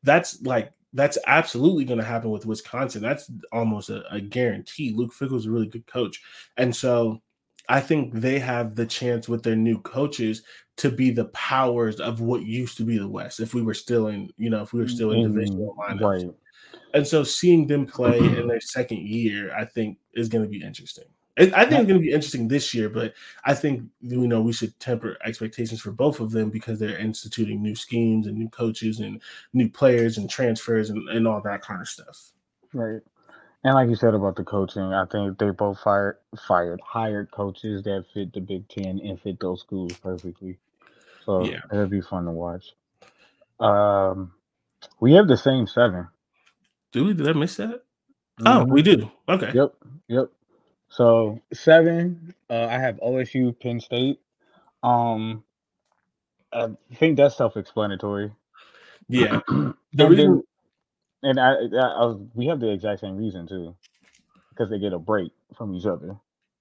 That's like that's absolutely going to happen with Wisconsin. That's almost a, a guarantee. Luke Fickell's a really good coach. And so I think they have the chance with their new coaches to be the powers of what used to be the West. If we were still in, you know, if we were still in mm-hmm. divisional lineups. Right. And so seeing them play <clears throat> in their second year, I think is going to be interesting. I think it's going to be interesting this year, but I think you know we should temper expectations for both of them because they're instituting new schemes and new coaches and new players and transfers and, and all that kind of stuff. Right. And like you said about the coaching, I think they both fired fired hired coaches that fit the Big Ten and fit those schools perfectly. So Yeah. it'll be fun to watch. Um, we have the same seven. Do we? Did I miss that? Oh, we do. Okay. Yep, yep. So seven, uh, I have OSU, Penn State. Um, I think that's self-explanatory. Yeah. <clears throat> and The reason then, and I, I, I was, we have the exact same reason too, because they get a break from each other.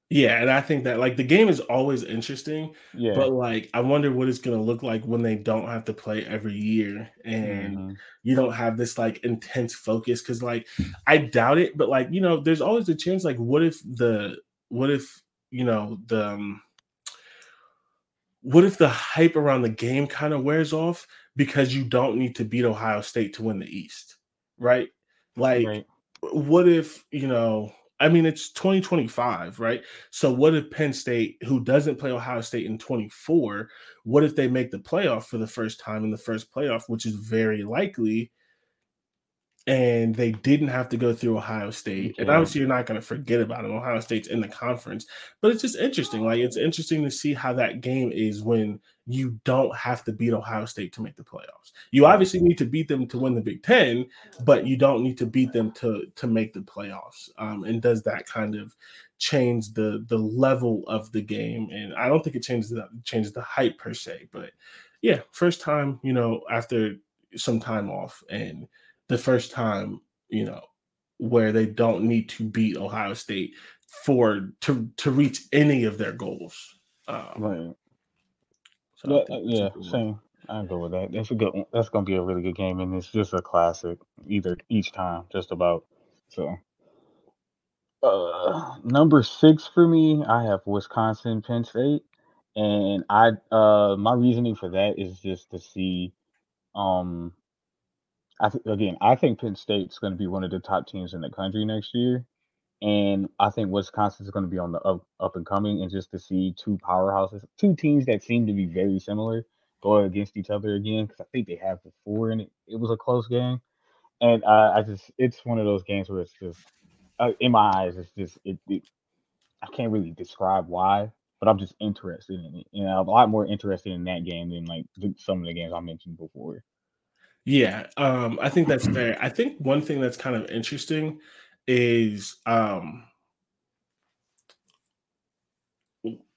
Yeah, and I think that like the game is always interesting, Yeah. but like I wonder what it's gonna look like when they don't have to play every year and Mhm. you don't have this like intense focus because like I doubt it, but like you know, there's always a chance like what if the what if you know the um, what if the hype around the game kind of wears off because you don't need to beat Ohio State to win the East, right? Like Right. what if you know i mean it's 2025 right? So what if penn state who doesn't play ohio state in 24 what if they make the playoff for the first time in the first playoff which is very likely and they didn't have to go through ohio state and obviously you're not going to forget about it ohio state's in the conference but it's just interesting like it's interesting to see how that game is when you don't have to beat ohio state to make the playoffs you obviously need to beat them to win the big ten but you don't need to beat them to to make the playoffs. Um, and does that kind of change the the level of the game? And I don't think it changes the changes the hype per se, but yeah, first time you know after some time off, and the first time you know where they don't need to beat Ohio State for to to reach any of their goals. Um, Right. so Yeah, uh, yeah, same. I go with that. That's a good one. That's gonna be a really good game, and it's just a classic either each time, just about. So, uh, number six for me, I have Wisconsin, Penn State, and I uh my reasoning for that is just to see, um, I th- again I think Penn State's going to be one of the top teams in the country next year, and I think Wisconsin's going to be on the up up and coming, and just to see two powerhouses, two teams that seem to be very similar go against each other again because I think they have before and it, it was a close game. And uh, I just it's one of those games where it's just uh, in my eyes it's just it, it I can't really describe why, but I'm just interested in it. You know, I'm a lot more interested in that game than like some of the games I mentioned before. Yeah, um, I think that's fair. I think one thing that's kind of interesting is um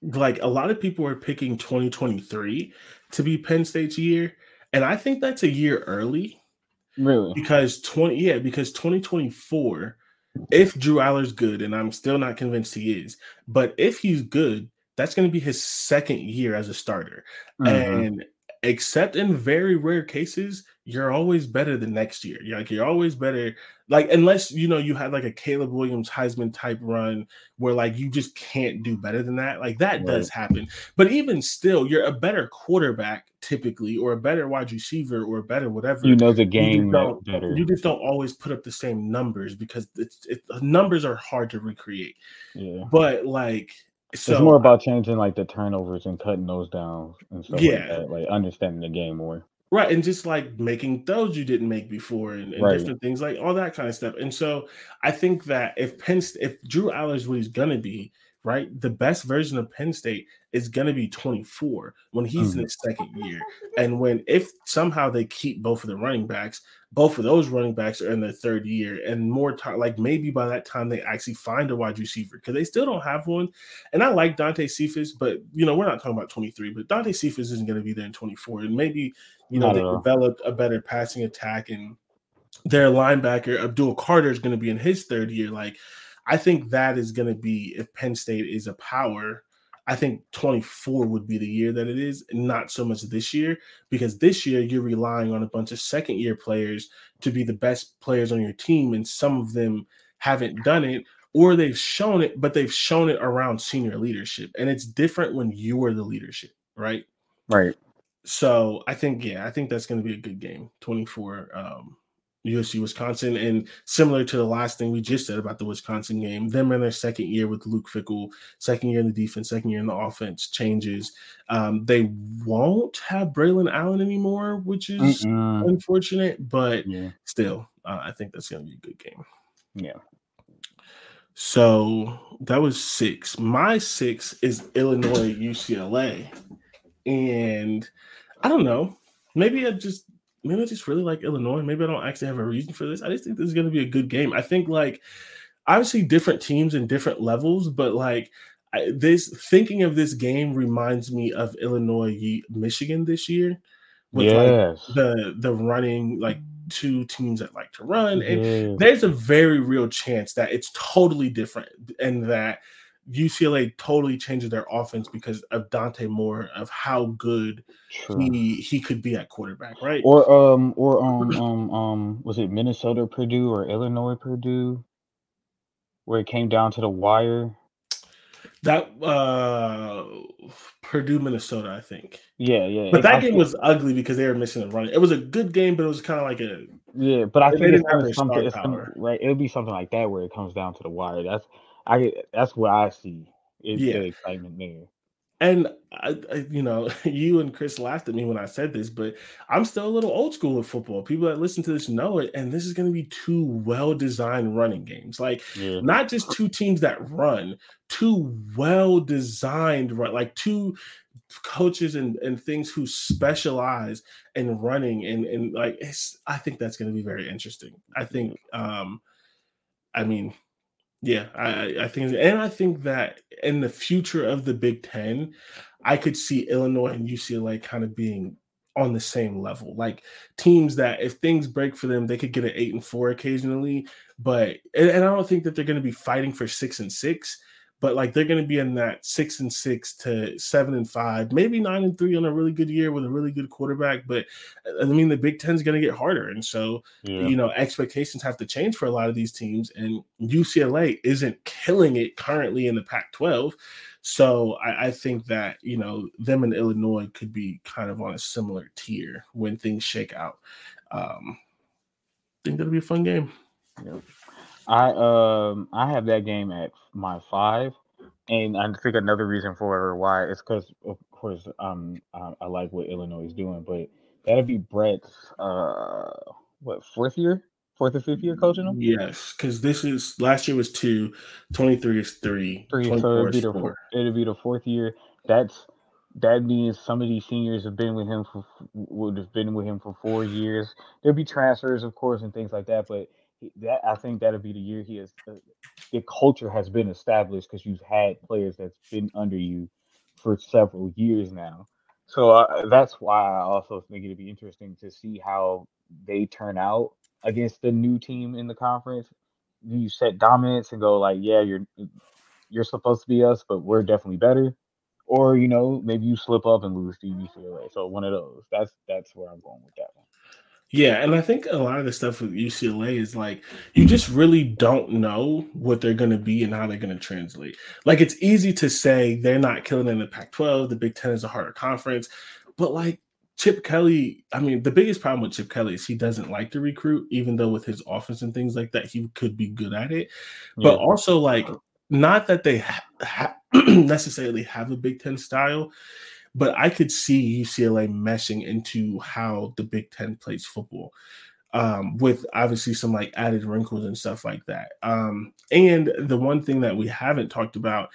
like a lot of people are picking 2023 to be Penn State's year, and I think that's a year early Really? because 20 yeah, because 2024 if Drew Allar's good and I'm still not convinced he is, but if he's good, that's going to be his second year as a starter. Mhm. And except in very rare cases, you're always better than next year. You're like you're always better, like unless you know you had like a Caleb Williams Heisman type run where like you just can't do better than that. Like that does happen. But even still, you're a better quarterback typically, or a better wide receiver, or a better whatever. You know the You game don't- better. You just don't always put up the same numbers because it's it, numbers are hard to recreate. yeah. But like, so it's more about changing like the turnovers and cutting those down and stuff Yeah. like that. Like understanding the game more. Right, and just like making throws you didn't make before, and, and Right. different things like all that kind of stuff. And so I think that if Penn, if Drew Allar is what he's gonna be, right, the best version of Penn State is gonna be 24 when he's in mm. his second year, and when if somehow they keep both of the running backs, both of those running backs are in their third year, and more time, like maybe by that time they actually find a wide receiver because they still don't have one. And I like Dante Cephas, but you know we're not talking about 23, but Dante Cephas isn't gonna be there in 24, and maybe you know, they all. developed a better passing attack, and their linebacker Abdul Carter is going to be in his third year. Like, I think that is going to be if Penn State is a power. I think 24 would be the year that it is, not so much this year, because this year you're relying on a bunch of second year players to be the best players on your team, and some of them haven't done it, or they've shown it, but they've shown it around senior leadership. And it's different when you are the leadership, right? Right. So I think, yeah, I think that's going to be a good game. 24 um, USC Wisconsin. And similar to the last thing we just said about the Wisconsin game, them in their second year with Luke Fickell, second year in the defense, second year in the offense changes. Um, they won't have Braylon Allen anymore, which is Mm-mm. unfortunate, but Yeah. still, uh, I think that's going to be a good game. Yeah. So that was six. My six is Illinois UCLA. And I don't know. Maybe I just maybe I just really like Illinois. Maybe I don't actually have a reason for this. I just think this is gonna be a good game. I think like obviously different teams and different levels, but like I, this thinking of this game reminds me of Illinois Michigan this year with Yes. like the the running like two teams that like to run and Yes. there's a very real chance that it's totally different and that UCLA totally changes their offense because of Dante Moore of how good True. he he could be at quarterback, right? Or um or um um um was it Minnesota Purdue or Illinois Purdue where it came down to the wire? That uh Purdue, Minnesota, I think. Yeah, yeah. But that I game was ugly because they were missing a run. It was a good game, but it was kind of like a yeah, but I think it's didn't have gonna their something it's gonna, right. It'll be something like that where it comes down to the wire. That's I that's what I see. It's Yeah. the excitement there. And I, I, you know, <laughs> you and Chris laughed at me when I said this, but I'm still a little old school with football. People that listen to this know it, and this is going to be two well-designed running games. Like Yeah. not just two teams that run, two well-designed run, like two coaches and, and things who specialize in running and and like it's, I think that's going to be very interesting. I think, um, I mean, yeah, I, I- think, and I think that in the future of the Big Ten, I could see Illinois and UCLA kind of being on the same level, like teams that if things break for them, they could get an eight and four occasionally. But and, and I don't think that they're going to be fighting for six and six, but like they're going to be in that six and six to seven and five, maybe nine and three on a really good year with a really good quarterback. But I mean, the Big Ten is going to get harder, and so Yeah. you know expectations have to change for a lot of these teams and ucla isn't killing it currently in the pac 12 so I, I think that you know them and illinois could be kind of on a similar tier when things shake out um I think that'll be a fun game Yep. I um I have that game at my five, and I think another reason for why is because of course um I, I like what Illinois is doing, but that'll be Brett's uh what fourth year, fourth or fifth year coaching them. yes because this is last year was two 23 is three Three, so it'll be the four it'll be the fourth year. That's that means some of these seniors have been with him for would have been with him for four years. There'll be transfers, of course, and things like that. But that I think that'll be the year he has. Uh, the culture has been established because you've had players that's been under you for several years now. So uh, that's why I also think it'd be interesting to see how they turn out against the new team in the conference. Do you set dominance and go like, yeah, you're you're supposed to be us, but we're definitely better. Or you know, maybe you slip up and lose to UCLA. So one of those. That's that's where I'm going with that one. Yeah, and I think a lot of the stuff with UCLA is like you just really don't know what they're going to be and how they're going to translate. Like it's easy to say they're not killing in the Pac-12, the Big 10 is a harder conference, but like Chip Kelly, I mean, the biggest problem with Chip Kelly is he doesn't like to recruit even though with his offense and things like that he could be good at it. But also like not that they ha- ha- <clears throat> necessarily have a Big 10 style, but I could see UCLA meshing into how the Big Ten plays football, um, with obviously some like added wrinkles and stuff like that. Um, and the one thing that we haven't talked about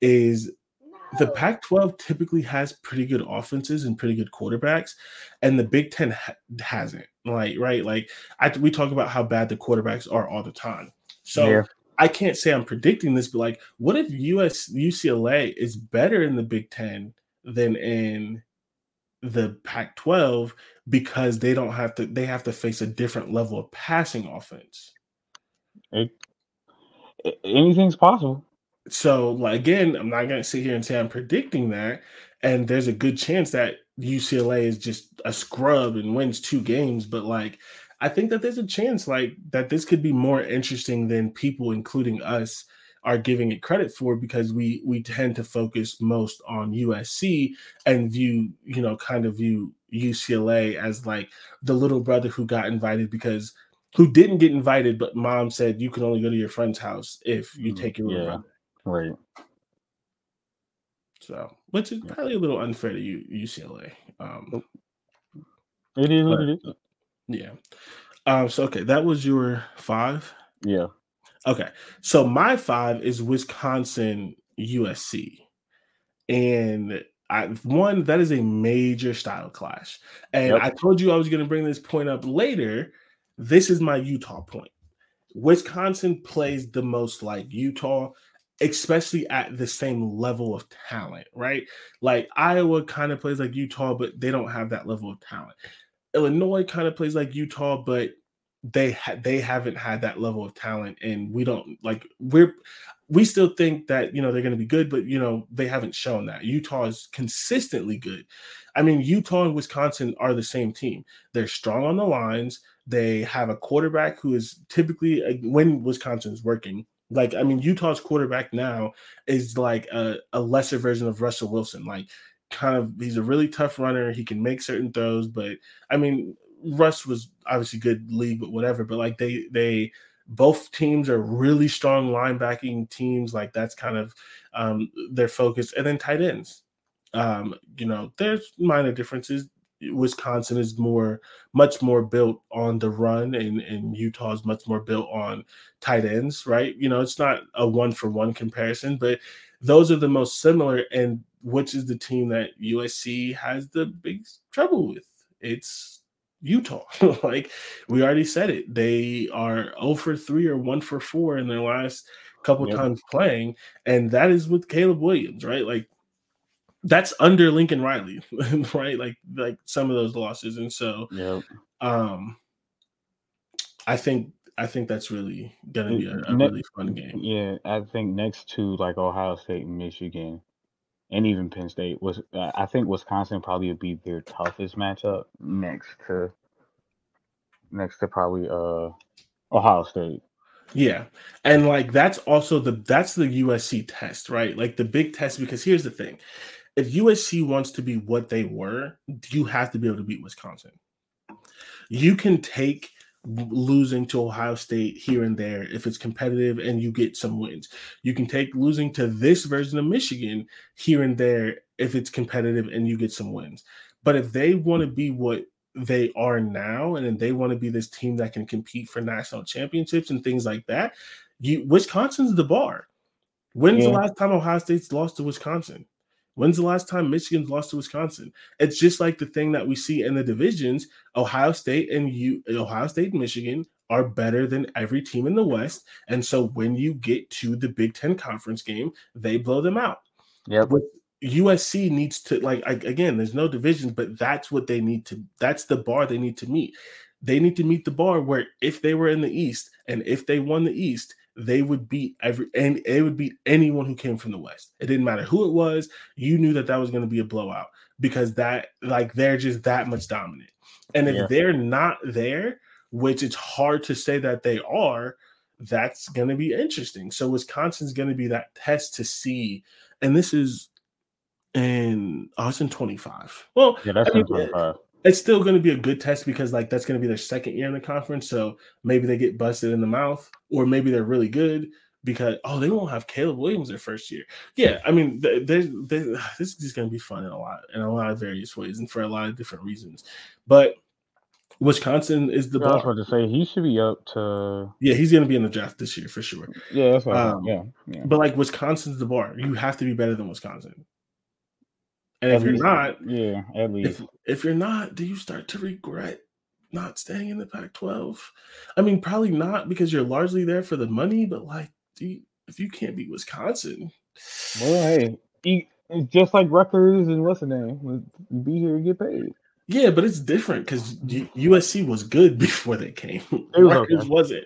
is the Pac 12 typically has pretty good offenses and pretty good quarterbacks, and the Big Ten ha- hasn't. Like, right? Like, I, we talk about how bad the quarterbacks are all the time. So, Yeah. I can't say I'm predicting this, but like, what if US UCLA is better in the Big Ten than in the Pac-12 because they don't have to they have to face a different level of passing offense. It, anything's possible. So like again, I'm not gonna sit here and say I'm predicting that, and there's a good chance that UCLA is just a scrub and wins two games, but like I think that there's a chance like that this could be more interesting than people, including us, are giving it credit for because we we tend to focus most on USC and view you know kind of view UCLA as like the little brother who got invited because who didn't get invited, but mom said you can only go to your friend's house if you Mm, take your yeah. brother. Right. So, which is probably a little unfair to U- UCLA. Um, It is what it is. yeah. Um, so okay, that was your five. Yeah. Okay. So my five is Wisconsin USC. And I one that is a major style clash. And yep. I told you I was going to bring this point up later. This is my Utah point. Wisconsin plays the most like Utah, especially at the same level of talent, right? Like Iowa kind of plays like Utah, but they don't have that level of talent. Illinois kind of plays like Utah, but they ha- they haven't had that level of talent, and we don't like we're we still think that you know they're going to be good, but you know they haven't shown that. Utah is consistently good. I mean, Utah and Wisconsin are the same team. They're strong on the lines. They have a quarterback who is typically uh, when Wisconsin's working. Like, I mean, Utah's quarterback now is like a, a lesser version of Russell Wilson. Like, kind of, he's a really tough runner. He can make certain throws, but I mean, Russ was obviously good league, but whatever. But like, they they both teams are really strong linebacking teams. Like that's kind of um, their focus. And then tight ends. Um, you know, there's minor differences. Wisconsin is more, much more built on the run, and, and Utah is much more built on tight ends, right? You know, it's not a one for one comparison, but those are the most similar. And which is the team that USC has the big trouble with? It's Utah. <laughs> like we already said it. They are 0 for 3 or 1 for 4 in their last couple yep. times playing. And that is with Caleb Williams, right? Like that's under Lincoln Riley, <laughs> right? Like like some of those losses. And so yep. um I think I think that's really gonna be a, a really fun game. Yeah, I think next to like Ohio State and Michigan, and even Penn State was. Uh, I think Wisconsin probably would be their toughest matchup next to next to probably uh Ohio State. Yeah. And like that's also the that's the USC test, right? Like the big test because here's the thing. If USC wants to be what they were, you have to be able to beat Wisconsin. You can take losing to Ohio State here and there if it's competitive and you get some wins. You can take losing to this version of Michigan here and there if it's competitive and you get some wins. But if they want to be what they are now and they want to be this team that can compete for national championships and things like that, you Wisconsin's the bar. When's yeah. the last time Ohio State's lost to Wisconsin? When's the last time Michigan's lost to Wisconsin? It's just like the thing that we see in the divisions. Ohio State and you, Ohio State and Michigan are better than every team in the West. And so when you get to the Big Ten conference game, they blow them out. Yeah. USC needs to like again, there's no division, but that's what they need to that's the bar they need to meet. They need to meet the bar where if they were in the East and if they won the East, they would beat every and it would beat anyone who came from the West. It didn't matter who it was. You knew that that was going to be a blowout because that like they're just that much dominant. And if yeah. they're not there, which it's hard to say that they are, that's going to be interesting. So Wisconsin's going to be that test to see. And this is in oh, in 25. Well, yeah, that's I mean, 25 it's still going to be a good test because like that's going to be their second year in the conference. So maybe they get busted in the mouth, or maybe they're really good because oh they won't have Caleb Williams their first year. Yeah, I mean they, they, they, <sighs> this is just going to be fun in a lot in a lot of various ways and for a lot of different reasons. But Wisconsin is the yeah, bar. I was to say he should be up to. Yeah, he's going to be in the draft this year for sure. Yeah, that's what um, yeah, yeah. But like Wisconsin's the bar. You have to be better than Wisconsin. And if you're not, yeah, at least if, if you're not, do you start to regret not staying in the Pac-12? I mean, probably not because you're largely there for the money, but like, you, if you can't beat Wisconsin, well, hey, just like Rutgers and what's the name, be here and get paid. Yeah, but it's different because USC was good <laughs> before they came. They Rutgers okay. wasn't.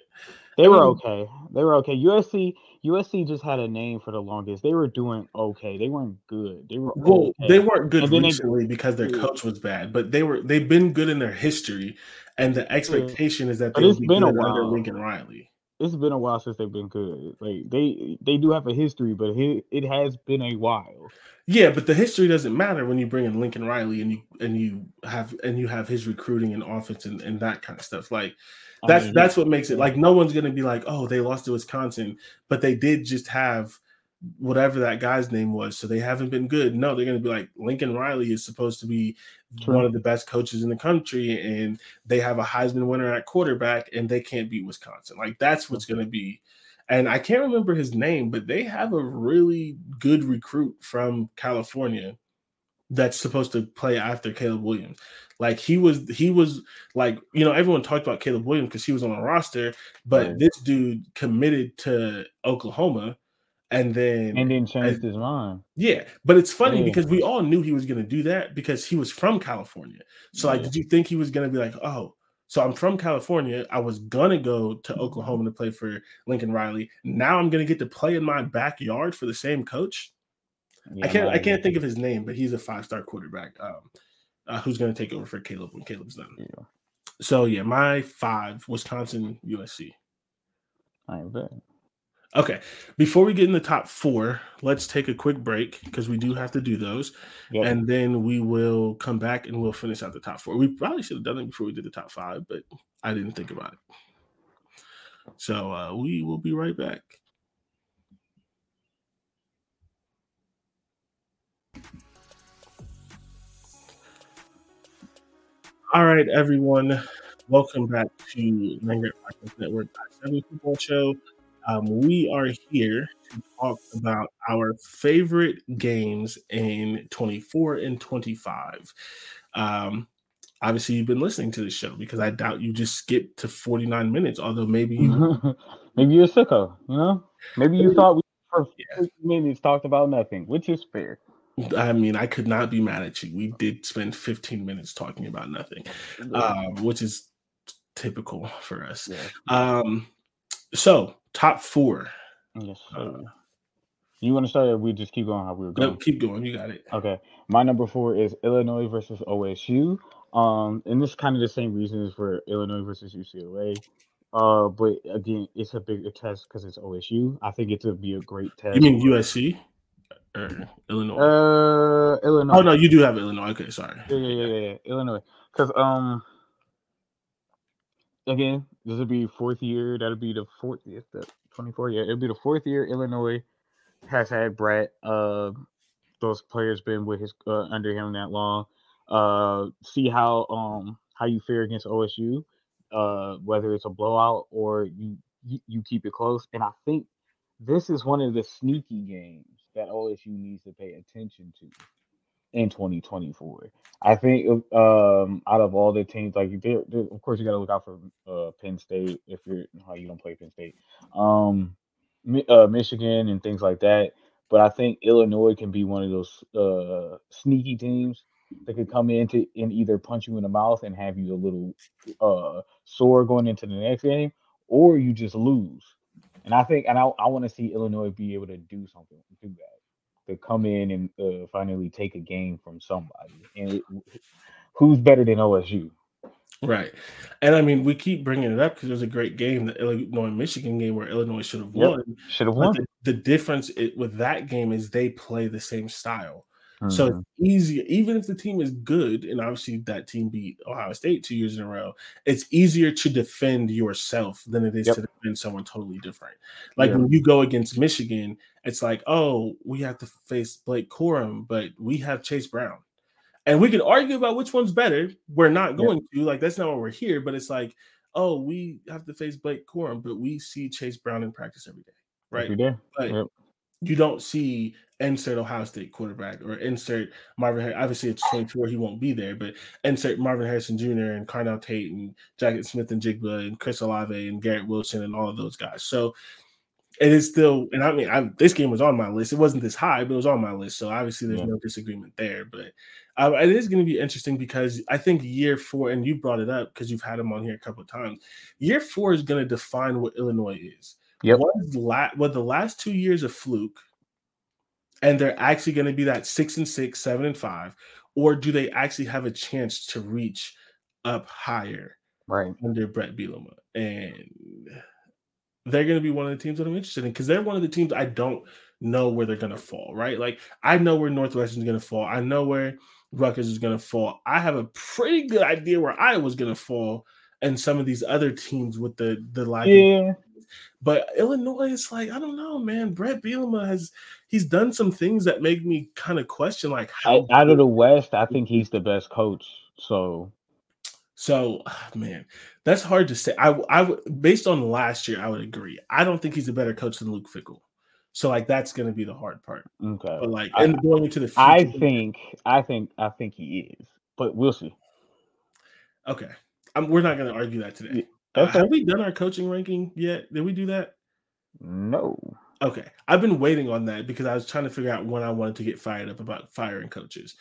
They were okay. They were okay. USC USC just had a name for the longest. They were doing okay. They weren't good. They were well. Okay. They weren't good recently they, because their coach was bad, but they were. They've been good in their history, and the expectation yeah. is that they will be been good a while. under Lincoln Riley. It's been a while since they've been good. Like they they do have a history, but it, it has been a while. Yeah, but the history doesn't matter when you bring in Lincoln Riley and you and you have and you have his recruiting and offense and, and that kind of stuff. Like that's mean, that's what makes it like no one's gonna be like, oh, they lost to Wisconsin, but they did just have whatever that guy's name was, so they haven't been good. No, they're gonna be like Lincoln Riley is supposed to be True. one of the best coaches in the country, and they have a Heisman winner at quarterback, and they can't beat Wisconsin. Like that's what's gonna be. and I can't remember his name, but they have a really good recruit from California that's supposed to play after Caleb Williams. Like he was, he was like, you know, everyone talked about Caleb Williams because he was on a roster, but Right. this dude committed to Oklahoma and then And then changed his mind. yeah, but it's funny Yeah. because we all knew he was going to do that because he was from California. So, like, Yeah. did you think he was going to be like, oh, so I'm from California. I was going to go to mm-hmm. Oklahoma to play for Lincoln Riley. Now I'm going to get to play in my backyard for the same coach. Yeah, I can't. I can't think of his name, but he's a five star quarterback. Um, uh, who's going to take over for Caleb when Caleb's done? Yeah, So yeah, my five Wisconsin USC. I bad. Okay, before we get in the top four, let's take a quick break because we do have to do those. Yep. and then we will come back and we'll finish out the top four. We probably should have done it before we did the top five, but I didn't think about it. So uh, we will be right back. All right, everyone. Welcome back to Langer Podcast Network Seven Football Show. Um, we are here to talk about our favorite games in 24 and 25. Um, obviously, you've been listening to the show because I doubt you just skipped to 49 minutes, although maybe you <laughs> Maybe you're a sicko, you know? Maybe you thought we for Yeah. minutes talked about nothing, which is fair. I mean, I could not be mad at you. We did spend 15 minutes talking about nothing, um, which is typical for us. Yeah. Um, so, top four. Yes, uh, you want to start or we just keep going how we were going? No, keep going. You got it. Okay. My number four is Illinois versus OSU. Um, and this is kind of the same reasons for Illinois versus UCLA. Uh, but again, it's a bigger test because it's OSU. I think it would be a great test. You mean USC or Illinois? Uh, Illinois. oh, no, you do have Illinois. Okay, sorry. Yeah, yeah, yeah, yeah. Illinois. Because um, again, this will be fourth year. That'll be the fourth. Yes, the twenty four. Yeah, it'll be the fourth year. Illinois has had Brett. Uh, those players been with his uh, under him that long. Uh, see how um how you fare against OSU. Uh, whether it's a blowout or you, you keep it close. And I think this is one of the sneaky games that OSU needs to pay attention to in 2024. I think um out of all the teams, like there, there- of course you got to look out for uh Penn State if you're how you don't play Penn State, um, uh, Michigan and things like that. But I think Illinois can be one of those uh sneaky teams that could come in to and either punch you in the mouth and have you a little uh sore going into the next game, or you just lose. And I think, and I, I want to see Illinois be able to do something, do that to come in and uh, finally take a game from somebody. And it, who's better than OSU? Right. And I mean, we keep bringing it up because it was a great game, the Illinois Michigan game where Illinois should have Yep. won. Should have won. the, the difference it, with that game is they play the same style. So it's mm-hmm. easier, even if the team is good, and obviously that team beat Ohio State two years in a row, it's easier to defend yourself than it is Yep. to defend someone totally different. Like Yeah. when you go against Michigan, it's like, oh, we have to face Blake Corum, but we have Chase Brown. And we can argue about which one's better. We're not Yep. going to, like, that's not why we're here, but it's like, oh, we have to face Blake Corum, but we see Chase Brown in practice every day. Right. Every day. But Yep. You don't see insert Ohio State quarterback or insert Marvin Harrison. Obviously, it's 24, he won't be there, but insert Marvin Harrison Jr. and Carnell Tate and Jacket Smith and Jigba and Chris Olave and Garrett Wilson and all of those guys. So it is still, and I mean, I, this game was on my list. It wasn't this high, but it was on my list. So obviously, there's Yeah. no disagreement there. But uh, it is going to be interesting because I think year four, and you brought it up because you've had him on here a couple of times. Year four is going to define what Illinois is. Yep. Was la- what the last two years of fluke, and they're actually going to be that six and six, seven and five, or do they actually have a chance to reach up higher Right. under Brett Bielema? And they're going to be one of the teams that I'm interested in because they're one of the teams I don't know where they're going to fall. Right? Like I know where Northwestern is going to fall. I know where Rutgers is going to fall. I have a pretty good idea where Iowa's going to fall, and some of these other teams with the the lack of Yeah. But Illinois is like, I don't know, man. Brett Bielema has he's done some things that make me kind of question like how Out of the West, I think he's the best coach. So So, man, that's hard to say. I, I would, based on last year, I would agree. I don't think he's a better coach than Luke Fickell. So, like, that's going to be the hard part. Okay. But like, I- and going into the future, I think, I think, I think he is, but we'll see. okay, um, we're not going to argue that today. Uh, Okay. have we done our coaching ranking yet? Did we do that? No. Okay, I've been waiting on that because I was trying to figure out when I wanted to get fired up about firing coaches.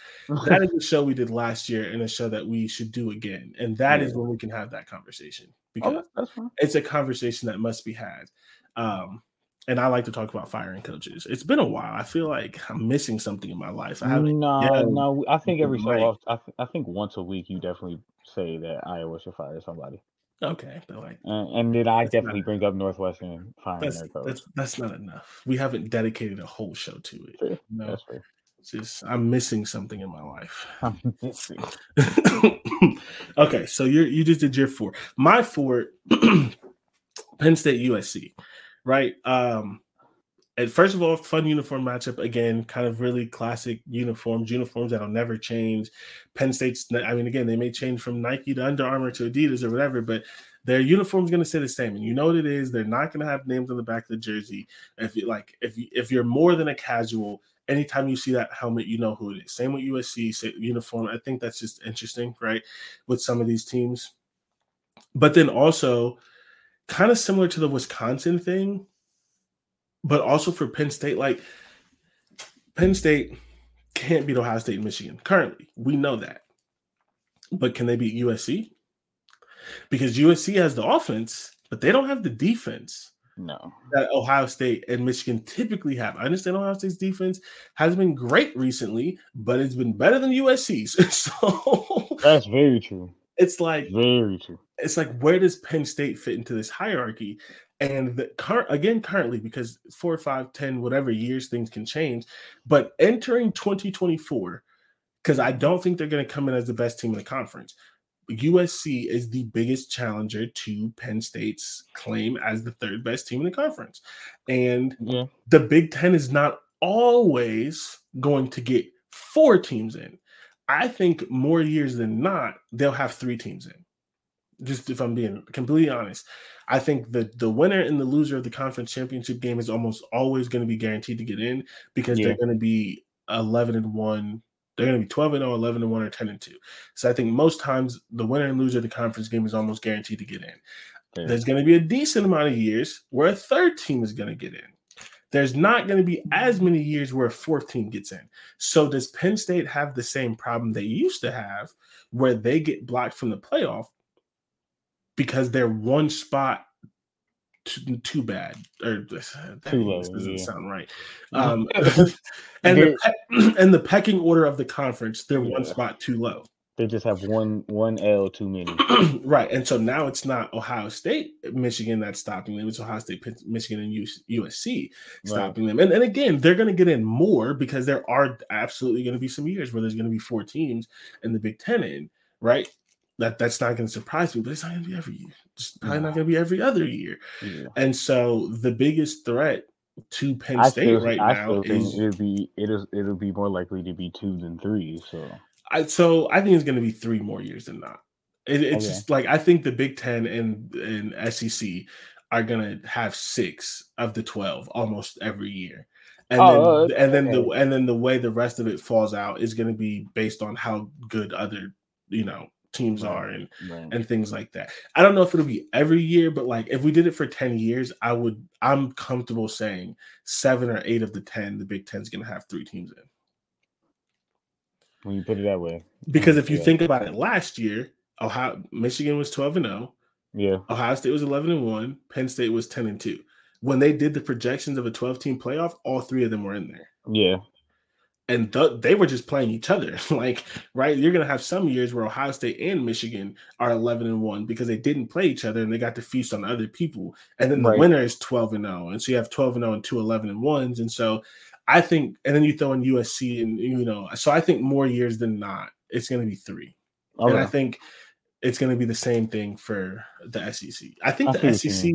That is a show we did last year and a show that we should do again, and that is Yeah. when we can have that conversation because that's fine. it's a conversation that must be had. Um, and I like to talk about firing coaches. It's been a while. I feel like I'm missing something in my life. I haven't. No, yeah, no. I think every so often, I, th- I think once a week, you definitely say that Iowa should fire somebody, Okay, but like and, and then I definitely bring up Northwestern firing that's their coach. that's that's not enough. We haven't dedicated a whole show to it. Fair. No, That's fair. just I'm missing something in my life. <laughs> I'm missing. <laughs> okay, so you you just did your four. My four, <clears throat> Penn State USC, right? Um, and first of all, fun uniform matchup again, kind of really classic uniforms, uniforms that'll never change. Penn State's, I mean, again, they may change from Nike to Under Armour to Adidas or whatever, but their uniform's going to stay the same. And you know what it is? They're not going to have names on the back of the jersey. If you like, if you if you're more than a casual, anytime you see that helmet, you know who it is. Same with USC uniform. I think that's just interesting, right? With some of these teams, but then also kind of similar to the Wisconsin thing, but also for Penn State, like Penn State can't beat Ohio State and Michigan currently. We know that, but can they beat USC? Because USC has the offense, but they don't have the defense No. that Ohio State and Michigan typically have. I understand Ohio State's defense has been great recently, but it's been better than USC's. <laughs> so That's very true. It's like Very true. it's like where does Penn State fit into this hierarchy? And the current again, currently, because four, five, ten, whatever years things can change, but entering 2024, because I don't think they're going to come in as the best team in the conference. USC is the biggest challenger to Penn State's claim as the third best team in the conference. And Yeah. the Big Ten is not always going to get four teams in. I think more years than not, they'll have three teams in. Just if I'm being completely honest, I think the the winner and the loser of the conference championship game is almost always going to be guaranteed to get in because Yeah. they're going to be 11 and 1. They're going to be 12 and 0, 11 and 1, or 10 and 2. So I think most times the winner and loser of the conference game is almost guaranteed to get in. Fair. There's going to be a decent amount of years where a third team is going to get in. There's not going to be as many years where a fourth team gets in. So does Penn State have the same problem they used to have where they get blocked from the playoff because they're one spot too, too bad or <sighs> this Too this low, doesn't yeah. sound right. <laughs> Um, <laughs> and the <clears throat> and the pecking order of the conference, they're one spot too low. They just have one one L too many. <clears throat> right. And so now it's not Ohio State, Michigan that's stopping them. It's Ohio State, Michigan, and USC stopping them. And, and again, they're going to get in more because there are absolutely going to be some years where there's going to be four teams in the Big Ten in, right? That That's not going to surprise me, but it's not going to be every year. It's probably not going to be every other year. Yeah. And so the biggest threat to Penn I State still, right I now is it'll be it is it'll be more likely to be two than three. So I so I think it's going to be three more years than not. It, it's Okay. just like I think the Big Ten and and SEC are going to have six of the twelve almost every year, and Oh, then oh, and then the and then the way the rest of it falls out is going to be based on how good other you know teams are and right. and things like that. I don't know if it'll be every year, but like if we did it for 10 years, I would I'm comfortable saying seven or eight of the 10, the Big Ten's gonna have three teams in. When you put it that way, Because if you Yeah. think about it last year, Ohio Michigan was 12 and 0, yeah, Ohio State was 11 and 1, Penn State was 10 and 2. When they did the projections of a 12 team playoff, all three of them were in there. yeah, and th- they were just playing each other. <laughs> like, right? You're gonna have some years where Ohio State and Michigan are 11 and one because they didn't play each other and they got to feast on other people. And then the Right. winner is 12 and 0, and so you have 12 and 0 and two 11 and ones. And so I think, and then you throw in USC, and you know, so I think more years than not, it's gonna be three. And I think it's gonna be the same thing for the SEC. I think I the SEC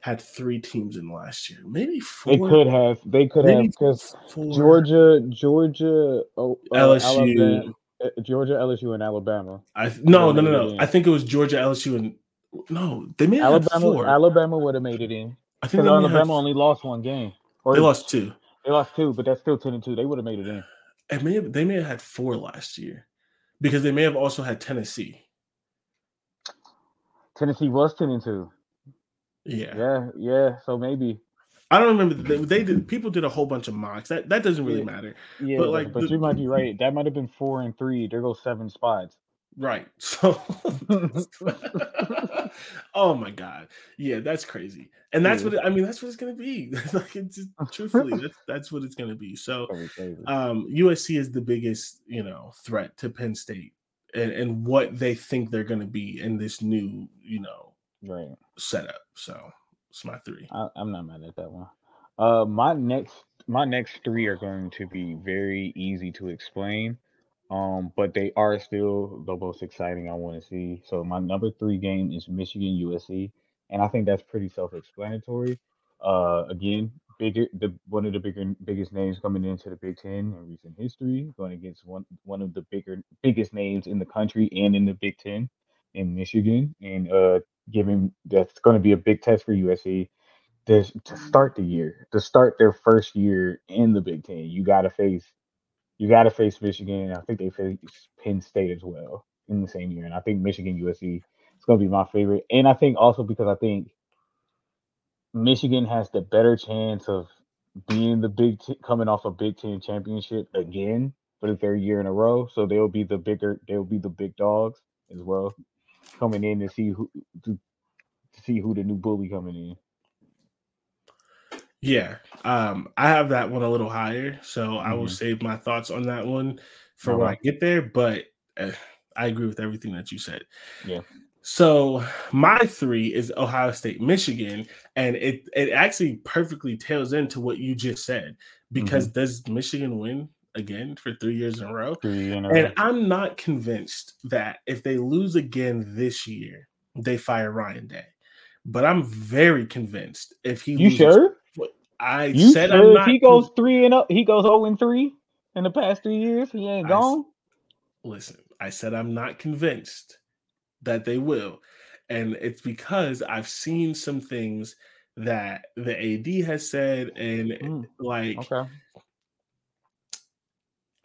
had three teams in last year, maybe four. they could have they could maybe have because four. Georgia, Georgia, oh, uh, LSU, Alabama, uh, Georgia, LSU, and Alabama. I no no no no. I think it was Georgia, LSU, and no, they have Alabama. four. Alabama would have made it in. I think Because they, may have- Alabama only lost one game. Or they lost two. They lost two, but that's still ten and two. They would have made it in. It may have, they may have had four last year because they may have also had Tennessee. Tennessee was ten and two. Yeah, Yeah, yeah. So maybe. I don't remember. They, they did. People did a whole bunch of mocks. That that doesn't really Yeah. matter, Yeah, But, like, but the- you might be right. That might have been four and three. There goes seven spots. Right? <laughs> So, <laughs> oh my god, yeah, that's crazy, and that's Yeah. what it, I mean. That's what it's gonna be. <laughs> like, it's just, truthfully, that's that's what it's gonna be. So, That was crazy. um, USC is the biggest, you know, threat to Penn State, and and what they think they're gonna be in this new, you know, right. setup. So, it's my three. I, I'm not mad at that one. Uh, my next my next three are going to be very easy to explain, um, but they are still the most exciting I want to see. So my number three game is Michigan USC, and I think that's pretty self-explanatory. Uh, again, bigger the one of the bigger biggest names coming into the Big Ten in recent history, going against one one of the bigger biggest names in the country and in the Big Ten in Michigan, and uh, giving that's going to be a big test for USC this to start the year, to start their first year in the Big Ten, you gotta face you gotta face Michigan. I think they face Penn State as well in the same year. And I think Michigan USC is gonna be my favorite. And I think also because I think Michigan has the better chance of being the big T- coming off a Big Ten championship again for the third year in a row. So they'll be the bigger they'll be the big dogs as well. Coming in to see who to, to see who the new bully coming in. Yeah, um, I have that one a little higher, so I will Mhm. save my thoughts on that one for when I get there. But uh, I agree with everything that you said. Yeah. So my three is Ohio State, Michigan, and it it actually perfectly tails into what you just said because does Michigan win again for three years in a row? In a And row. I'm not convinced that if they lose again this year, they fire Ryan Day. But I'm very convinced if he You loses- sure? I You said sure I'm not he goes three and up, he goes zero and three in the past three years, he ain't I gone. listen, I said I'm not convinced that they will. And it's because I've seen some things that the AD has said, and Mm, like Okay.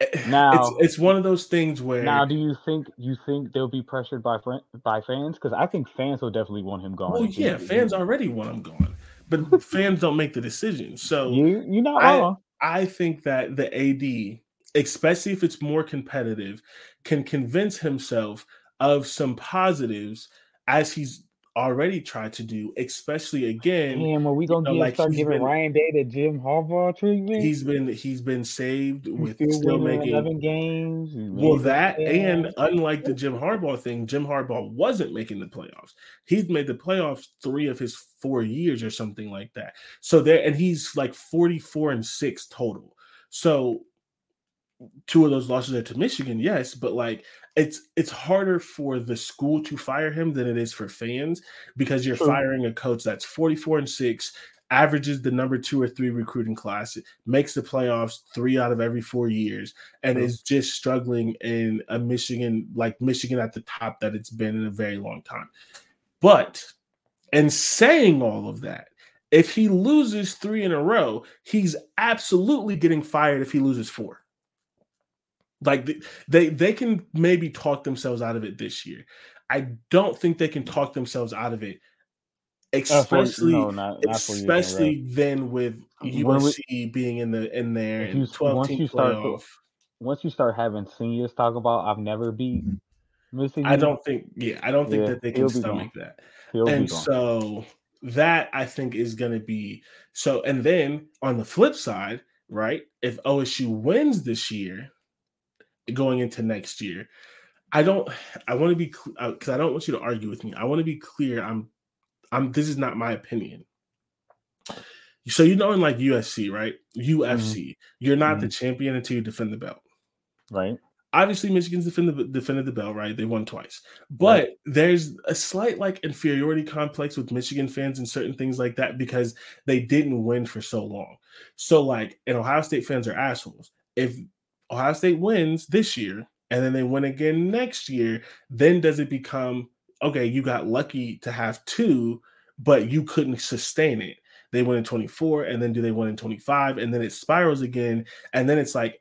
<sighs> it's Now- it's one of those things where Now, do you think you think they'll be pressured by by fans? Because I think fans will definitely want him gone. well, yeah, end of the fans already want him gone, but fans don't make the decision. So You you not I- wrong. I think that the AD, especially if it's more competitive, can convince himself of some positives as he's already tried to do, especially again. Damn, are we gonna know, like, start giving been- Ryan Day the Jim Harbaugh treatment? He's been he's been saved He's with still, still making eleven games. Well that and unlike the Jim Harbaugh thing, Jim Harbaugh wasn't making the playoffs. He's made the playoffs three of his four years or something like that. So there and he's like 44 and 6 total. So two of those losses are to Michigan, yes, but like it's it's harder for the school to fire him than it is for fans because you're True. firing a coach that's 44 and 6 averages the number two or three recruiting class, makes the playoffs three out of every four years, and True. is just struggling in a Michigan like Michigan at the top that it's been in a very long time. But and saying all of that, if he loses three in a row, he's absolutely getting fired if he loses four. Like th- they they can maybe talk themselves out of it this year. I don't think they can talk themselves out of it, Uh, especially no, not, not for years in a row. especially then with When we- being in the in there and 12 once team you start once you start having seniors talk about I've never beat I don't think yeah, I don't think Yeah, that they can stomach that. he'll and so that I think is going to be so. And then on the flip side, right? If OSU wins this year, going into next year, I don't. I want to be because uh, I don't want you to argue with me. I want to be clear. I'm. I'm. This is not my opinion. So you know, in like UFC, right? UFC, mm-hmm. you're not the mm-hmm. champion until you defend the belt right? obviously Michigan's defended the, defended the belt, right? They won twice, but there's a slight like inferiority complex with Michigan fans and certain things like that because they didn't win for so long. So like, and Ohio State fans are assholes. If Ohio State wins this year and then they win again next year, then does it become okay? You got lucky to have two, but you couldn't sustain it. They win in 24, and then do they win in 25? And then it spirals again. And then it's like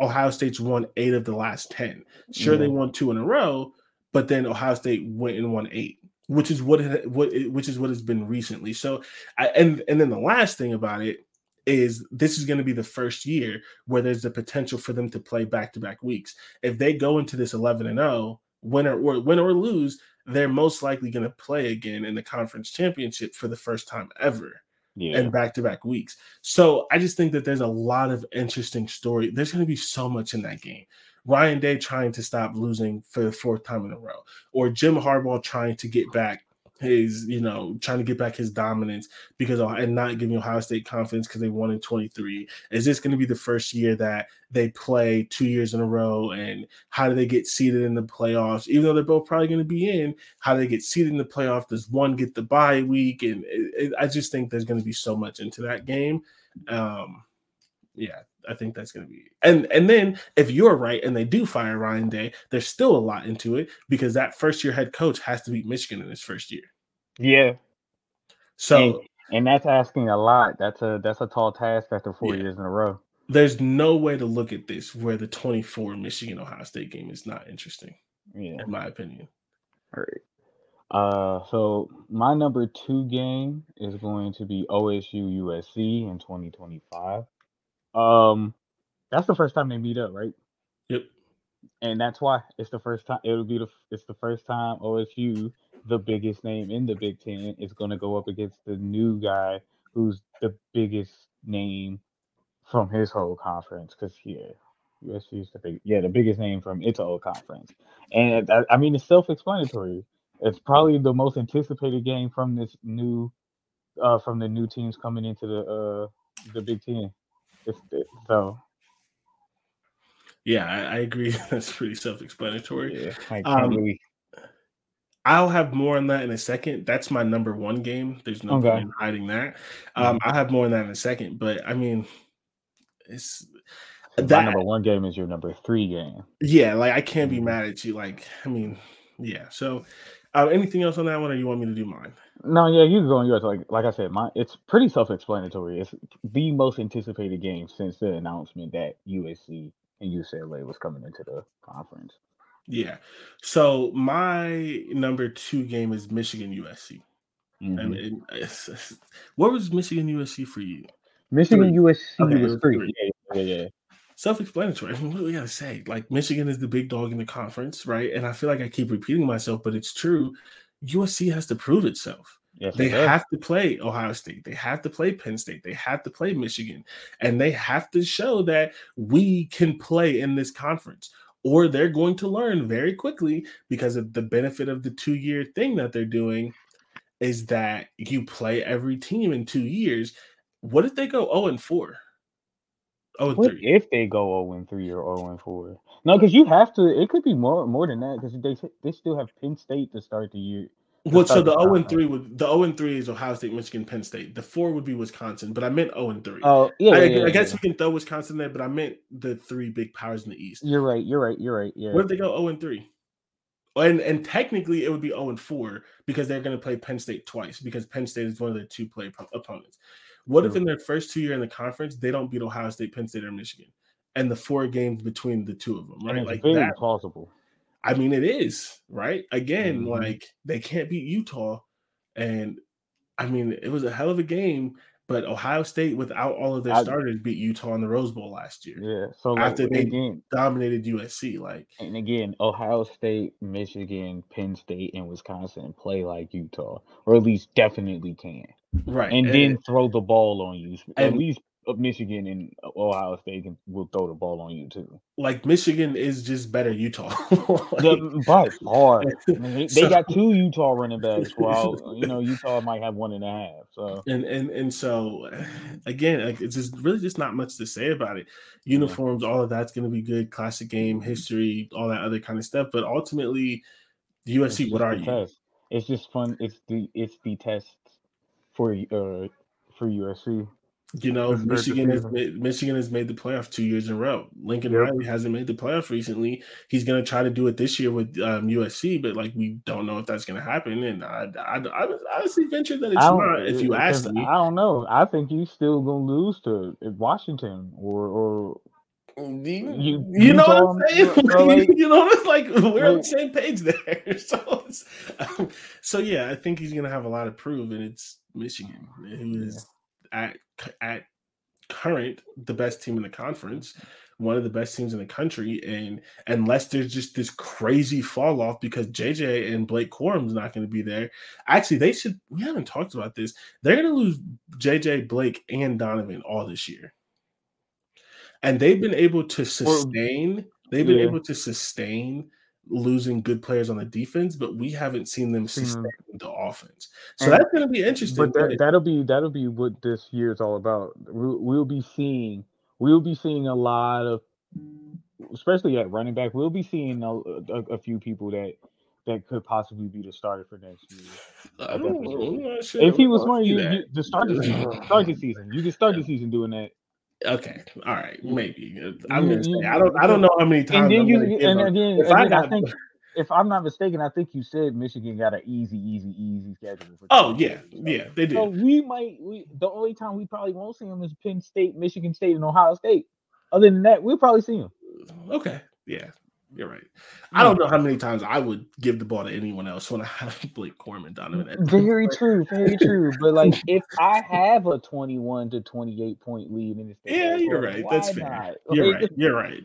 Ohio State's won eight of the last 10. Sure, yeah. they mm-hmm. won two in a row, but then Ohio State went and won eight, which is what it, what it, which is what has been recently. So, I, and and then the last thing about it is this is going to be the first year where there's the potential for them to play back to back weeks. If they go into this 11 and 0, win or, or win or lose, they're most likely going to play again in the conference championship for the first time ever. Yeah. And back to back weeks. So I just think that there's a lot of interesting story. There's going to be so much in that game. Ryan Day trying to stop losing for the fourth time in a row, or Jim Harbaugh trying to get back his, you know, trying to get back his dominance because and not giving Ohio State confidence because they won in 23. Is this going to be the first year that they play two years in a row? And how do they get seated in the playoffs? Even though they're both probably going to be in, how do they get seated in the playoff? Does one get the bye week? And it, it, I just think there's going to be so much into that game. Um, yeah, I think that's going to be and and then if you're right and they do fire Ryan Day, there's still a lot into it because that first year head coach has to beat Michigan in his first year. Yeah. So and, and that's asking a lot. That's a that's a tall task after four yeah. years in a row. There's no way to look at this where the 24 Michigan Ohio State game is not interesting. Yeah, in my opinion. All right. Uh, so my number two game is going to be OSU USC in 2025. Um, that's the first time they meet up, right? Yep. And that's why it's the first time. It'll be the it's the first time OSU, the biggest name in the Big Ten, is going to go up against the new guy who's the biggest name from his whole conference. Because yeah, USC is the big yeah the biggest name from its whole conference. And I, I mean it's self-explanatory. It's probably the most anticipated game from this new uh from the new teams coming into the uh the Big Ten. It's, so yeah, I, I, agree. <laughs> That's pretty self-explanatory. Yeah, I um, really... I'll have more on that in a second. That's my number one game. There's no okay. point in hiding that. Um, mm-hmm. I'll have more on that in a second. But I mean, it's that number one game is your number three game. Yeah, like I can't be mm-hmm. mad at you. Like, I mean, yeah. So, uh, anything else on that one, or you want me to do mine? No, yeah, you can go on yours. Like, like I said, my it's pretty self-explanatory. It's the most anticipated game since the announcement that USC and UCLA was coming into the conference. Yeah. So my number two game is Michigan USC. Mm-hmm. And, and what was Michigan USC for you? Michigan three. USC okay, was three. three. Yeah, yeah, yeah. Self-explanatory. I mean, what do we gotta say? Like Michigan is the big dog in the conference, right? And I feel like I keep repeating myself, but it's true. USC has to prove itself. Yes, they have to play Ohio State. They have to play Penn State. They have to play Michigan. And they have to show that we can play in this conference. Or they're going to learn very quickly because of the benefit of the two year thing that they're doing is that you play every team in two years. What if they go 0 and 4? Oh, what if they go 0 and 3 or 0 and 4? No, because you have to. It could be more more than that because they they still have Penn State to start the year. Well, so the 0 and 3 would the 0 and 3 is Ohio State, Michigan, Penn State. The four would be Wisconsin, but I meant 0 and 3. Oh, yeah. I, yeah, I guess yeah. we can throw Wisconsin there, but I meant the three big powers in the East. You're right. You're right. You're right. Yeah. What if they go 0 and 3? And and technically it would be 0 and 4 because they're going to play Penn State twice because Penn State is one of their two play opponents. What if in their first two year in the conference they don't beat Ohio State, Penn State, or Michigan, and the four games between the two of them, right? like that plausible. I mean, it is right. Again, mm-hmm. like they can't beat Utah, and I mean, it was a hell of a game. But Ohio State, without all of their I, starters, beat Utah in the Rose Bowl last year. Yeah. So like, after they again, dominated USC, like and again, Ohio State, Michigan, Penn State, and Wisconsin play like Utah, or at least definitely can. Right. And, and then throw the ball on you. At least of Michigan and Ohio State can, will throw the ball on you too. Like Michigan is just better Utah. <laughs> like, by far, <laughs> I mean, they, so, they, got two Utah running backs. While <laughs> you know Utah might have one and a half. So and and and so again, like, it's just really just not much to say about it. Uniforms, yeah. all of that's going to be good. Classic game history, all that other kind of stuff. But ultimately, USC, what are you? Test. It's just fun. It's the it's the test for uh for USC You know, To Michigan has made, Michigan has made the playoff two years in a row. Lincoln Yep. Riley hasn't made the playoff recently. He's going to try to do it this year with um, USC, but like we don't know if that's going to happen. And I, I, I would honestly venture that it's don't- If you ask me, I don't know. I think he's still gonna lose to Washington or or you, you- you know what I'm saying? like- <laughs> you know, it's like we're on the same page there. <laughs> So, it's, so yeah, I think he's going to have a lot of prove, and it's Michigan, who is at at current the best team in the conference, one of the best teams in the country, and unless there's just this crazy fall off because JJ and Blake Corum's not going to be there, actually they should. We haven't talked about this. They're going to lose JJ, Blake, and Donovan all this year, and they've been able to sustain. They've been yeah. able to sustain losing good players on the defense, but we haven't seen them sustain hmm. the offense. So And- that's going to be interesting. But that, that'll be that'll be what this year is all about. We'll, we'll be seeing we'll be seeing a lot of, especially at running back. We'll be seeing a, a, a few people that that could possibly be the starter for next year. I don't know. Sure. If he was smart, you, you to start the season, start the season. You can start the season doing that, Okay, all right, mm. maybe. Uh, I'm gonna say you- I don't. I don't know how many times. and then I'm you and again, If and I then I got- think if I'm not mistaken, I think you said Michigan got an easy, easy, easy schedule. For Oh yeah, year. yeah, they So do. we might we the only time we probably won't see them is Penn State, Michigan State, and Ohio State. Other than that, we'll probably see them. Okay, yeah, you're right. I don't know how many times I would give the ball to anyone else when <laughs> I have Blake Corum, Donovan. Edwards. Very true, very <laughs> true. But like, if I have a twenty-one to twenty-eight point lead in this, Yeah, you're right. That's fair. Not? <laughs> You're right. You're right.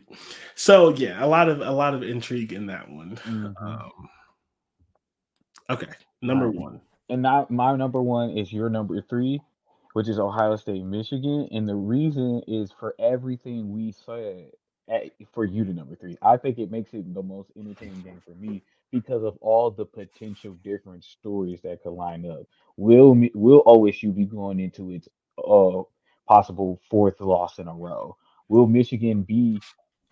So yeah, a lot of a lot of intrigue in that one. Mhm. Um, okay, number Right. one. And now my number one is your number three, which is Ohio State, Michigan. And the reason is for everything we said for you to number three. I think it makes it the most entertaining game for me because of all the potential different stories that could line up. Will will OSU be going into its uh possible fourth loss in a row? Will Michigan be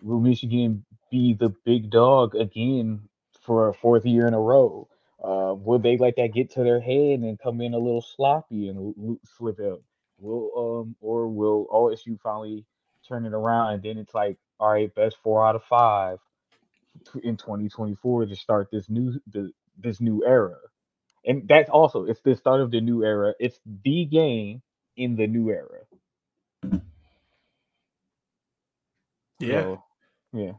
will Michigan be the big dog again for a fourth year in a row? Uh, will they let that get to their head and come in a little sloppy and slip up? Will um or will OSU finally turn it around and then it's like, all right, best four out of five in 2024 to start this new the this new era. And that's also it's the start of the new era. It's the game in the new era. Yeah. So, yeah.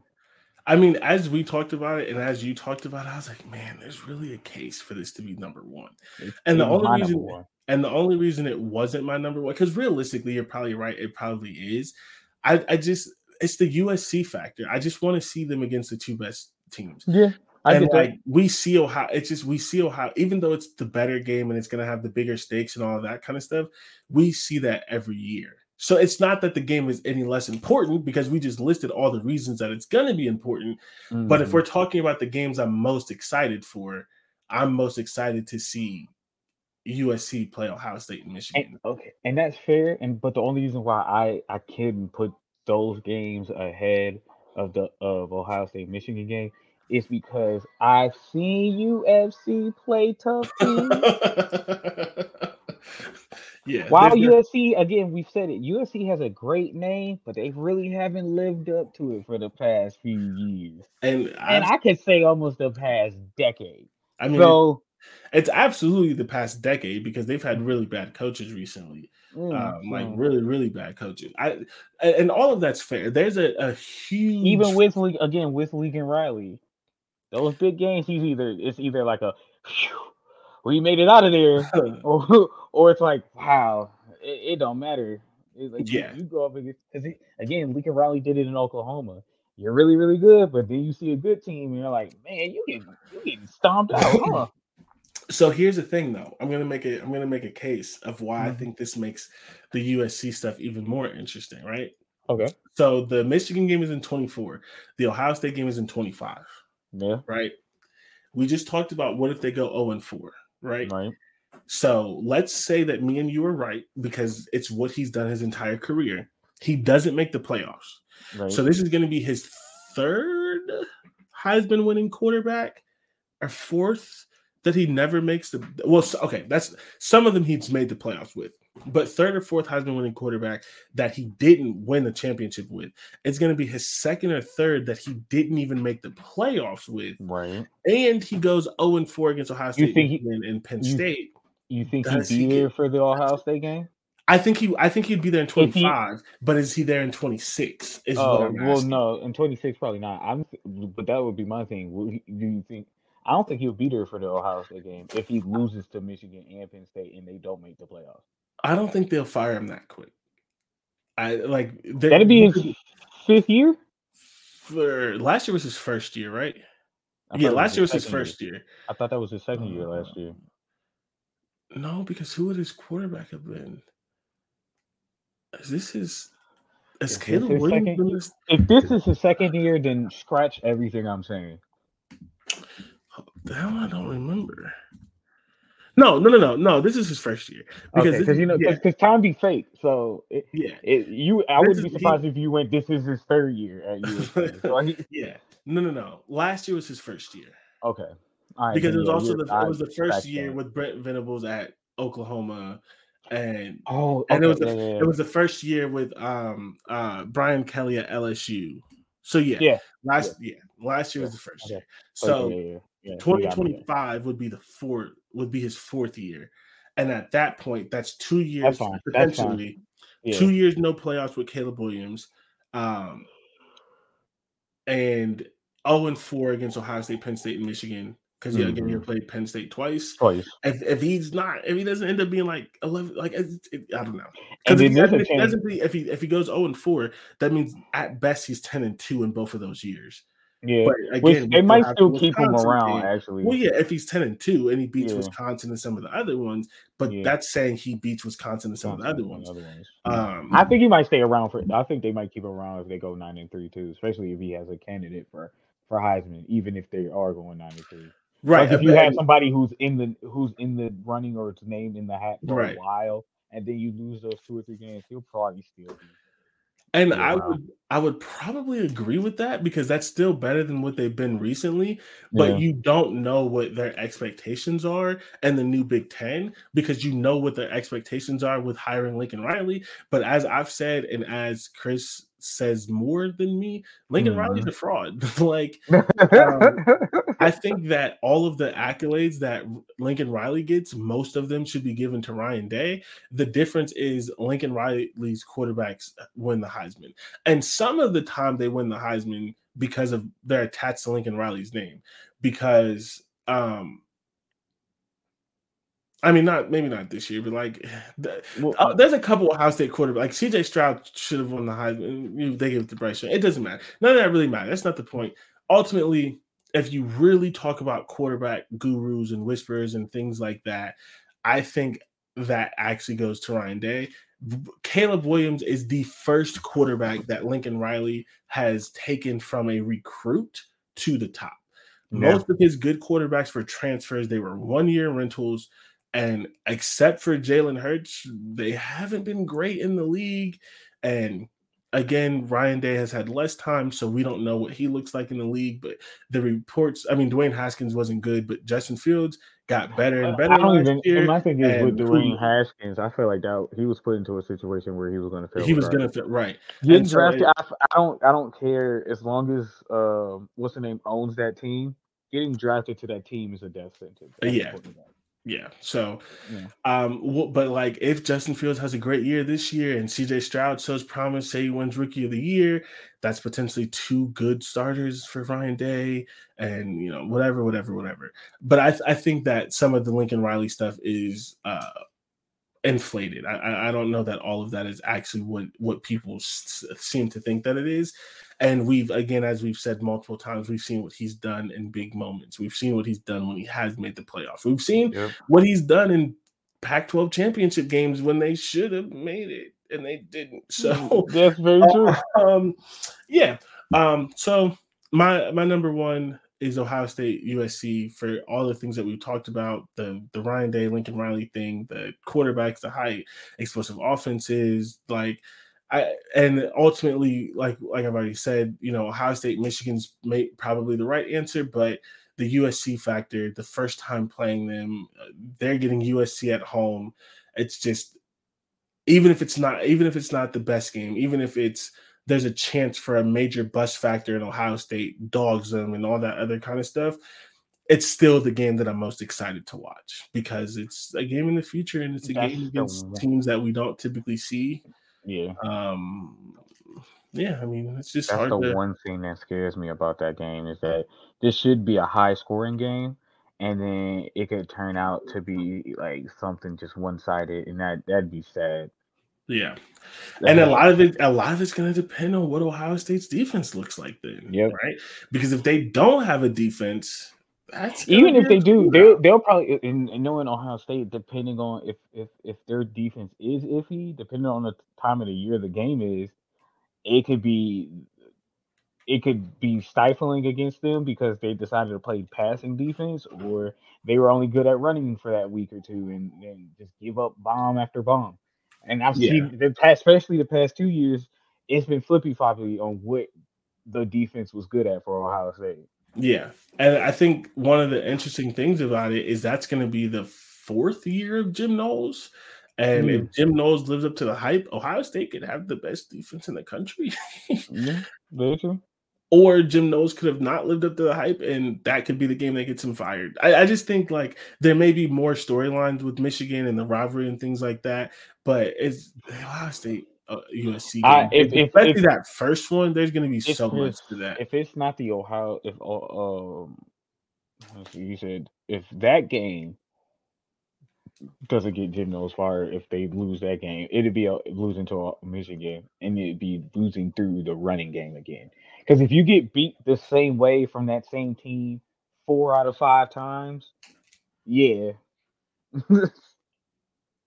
I mean, as we talked about it, and as you talked about it, I was like, man, there's really a case for this to be number one. It's- And the only reason- one. And the only reason it wasn't my number one, because realistically, you're probably right, it probably is. I, I just it's the USC factor. I just want to see them against the two best teams. Yeah. I and get that. like we see Ohio, it's just we see Ohio, even though it's the better game and it's gonna have the bigger stakes and all of that kind of stuff, we see that every year. So it's not that the game is any less important because we just listed all the reasons that it's gonna be important. But if Mhm. we're talking about the games I'm most excited for, I'm most excited to see USC play Ohio State and Michigan. And, okay, and that's fair. And but the only reason why I I can put those games ahead of the of Ohio State Michigan game is because I've seen UFC play tough <laughs> teams. yeah. While USC again, we've said it. USC has a great name, but they really haven't lived up to it for the past few years, and and I could say almost the past decade. I mean, So. it's absolutely the past decade because they've had really bad coaches recently. Mm, um, like so- really, really bad coaches. I and all of that's fair. There's a, a huge even with again with Lincoln Riley, those big games, he's either it's either like a we made it out of there, <laughs> or or it's like wow, it, it don't matter. It's like Yeah. you, go up against because again, Lincoln Riley did it in Oklahoma. You're really really good, but then you see a good team, and you're like, man, you get you getting stomped out, huh? So here's the thing though. I'm gonna make it. I'm gonna make a case of why I Mhm. think this makes the USC stuff even more interesting, right? Okay, So the Michigan game is in 24, the Ohio State game is in 25, yeah, right? We just talked about what if they go 0 and 4, right? right, So let's say that me and you are right because it's what he's done his entire career. He doesn't make the playoffs. right. So this is going to be his third Heisman winning quarterback or fourth that he never makes the well okay that's some of them he's made the playoffs with but third or fourth Heisman winning quarterback that he didn't win the championship with. It's going to be his second or third that he didn't even make the playoffs with. Right. And he goes 0 and 4 against Ohio State you think he- and, and Penn you- State. You think Does he'd he be there get- for the Ohio State game? I think he I think he'd be there in If he- 25, but is he there in 26? Is what Oh I'm well, asking. no, in 26 probably not. I'm, but that would be my thing. Do you think? I don't think he'll be there for the Ohio State game if he loses to Michigan and Penn State and they don't make the playoffs. I don't think they'll fire him that quick. I like That'd be his fifth year. for last year was his first year, right? I yeah, last year was his first year. I thought that was his second year last uh, year. No, because who would his quarterback have been? Is this his? Is this Caleb Williams second year? this? If this is his second year, then scratch everything I'm saying. The hell, I don't remember. No, no, no, no, no. This is his first year Okay, because you know, yeah, because time be fake. So it, yeah, it, you, I wouldn't be he- surprised if you went. This is his third year at USC. so he, <laughs> yeah. No, no, no. Last year was his first year okay, right. because it was yeah, also the it was the first year with Brent Venables at Oklahoma, and Oh, and it was the yeah, yeah, yeah. it was the first year with um uh Brian Kelly at LSU. So yeah, Yeah, last yeah, last year was the first okay. year. So Okay, yeah, yeah, yeah, we got twenty it, twenty yeah. five would be the fourth would be his fourth year, and at that point, that's two years That's potentially Yeah. two years no playoffs with Caleb Williams, um, and zero and four against Ohio State, Penn State, and Michigan. Because yeah, again, he Mhm. played Penn State twice. twice. If, if he's not, if he doesn't end up being like eleven, like it, it- I don't know. Because if, he doesn't- if if he if he goes zero and four, that means at best he's ten and two in both of those years. Yeah, But again, they might still keep him around. game. Actually, Well, yeah, if he's ten and two and he beats Yeah. Wisconsin and some of the other ones, but Yeah. that's saying he beats Wisconsin and some of the other ones. Other ones. Um, I think he might stay around for. I think they might keep him around if they go nine and three too, especially if he has a candidate for for Heisman, even if they are going nine and three. right. Like if you have somebody who's in the who's in the running or it's named in the hat for Right. a while, and then you lose those two or three games, he'll probably still be. And Yeah. I would I would probably agree with that because that's still better than what they've been recently. But Yeah. you don't know what their expectations are and the new Big Ten because you know what their expectations are with hiring Lincoln Riley. But as I've said, and as Chris says more than me, Lincoln Mhm. Riley's a fraud. <laughs> like Um, I <laughs> think that all of the accolades that Lincoln Riley gets, most of them should be given to Ryan Day. The difference is Lincoln Riley's quarterbacks win the Heisman. And some of the time they win the Heisman because of they're attached to Lincoln Riley's name. Because um I mean, not maybe not this year, but like <sighs> the, Well, uh, there's a couple Ohio State quarterbacks. Like CJ Stroud should have won the Heisman. They gave it to Bryce Young. It doesn't matter. None of that really matters. That's not the point. Ultimately, if you really talk about quarterback gurus and whispers and things like that, I think that actually goes to Ryan Day. Caleb Williams is the first quarterback that Lincoln Riley has taken from a recruit to the top. Yeah. Most of his good quarterbacks were transfers. They were one year rentals. And except for Jalen Hurts, they haven't been great in the league. And again, Ryan Day has had less time, so we don't know what he looks like in the league. But the reports, I mean, Dwayne Haskins wasn't good, but Justin Fields got better and better. I don't even. year, my thing is with Dwayne Haskins, I feel like that he was put into a situation where he was going to fail. he was gonna fit right. Getting so drafted, I, I don't I don't care as long as um what's the name owns that team. Getting drafted to that team is a death sentence. a Yeah. Yeah. So, Yeah. um, but like if Justin Fields has a great year this year and CJ Stroud shows promise, say he wins Rookie of the Year, that's potentially two good starters for Ryan Day, and you know whatever, whatever, whatever. But I I think that some of the Lincoln Riley stuff is uh inflated. I I, I don't know that all of that is actually what what people s- seem to think that it is. And we've again, as we've said multiple times, we've seen what he's done in big moments. We've seen what he's done when he has made the playoffs. We've seen Yep. what he's done in Pac-12 championship games when they should have made it and they didn't. <laughs> So that's very true. um yeah. Um so my my number one is Ohio State USC for all the things that we've talked about, the the Ryan Day, Lincoln Riley thing, the quarterbacks, the high explosive offenses, like I and ultimately, like like I've already said, you know, Ohio State, Michigan's may, probably the right answer, but the USC factor, the first time playing them, uh, they're getting USC at home. It's just even if it's not even if it's not the best game, even if it's there's a chance for a major bust factor in Ohio State dogs them and all that other kind of stuff. It's still the game that I'm most excited to watch because it's a game in the future and it's a That's game against teams that we don't typically see. Yeah. Um, yeah, I mean it's just That's the to. one thing that scares me about that game is that this should be a high scoring game, and then it could turn out to be like something just one sided, and that that'd be sad. Yeah, and a lot of it, a lot of it's going to depend on what Ohio State's defense looks like then, Yep. right? Because if they don't have a defense, that's even if they do, they'll they'll probably and and knowing Ohio State, depending on if if if their defense is iffy, depending on the time of the year the game is, it could be it could be stifling against them because they decided to play passing defense, or they were only good at running for that week or two and then just give up bomb after bomb. And I've Yeah. seen the past, especially the past two years, it's been flippy floppy on what the defense was good at for Ohio State. Yeah, and I think one of the interesting things about it is that's going to be the fourth year of Jim Knowles, and if hmm. Jim Knowles lives up to the hype, Ohio State could have the best defense in the country, <laughs> Yeah, very true. or Jim Knowles could have not lived up to the hype, and that could be the game that gets him fired. I, I just think like there may be more storylines with Michigan and the rivalry and things like that, but it's Ohio State. Uh, USC, I- if- if- especially if- that first one, there's going to be if so much to that. If it's not the Ohio, if uh, um, you said if that game doesn't get Jim Knowles fired, if they lose that game, it'd be a, losing to a Michigan, game, and it'd be losing through the running game again. Because if you get beat the same way from that same team four out of five times, yeah, <laughs>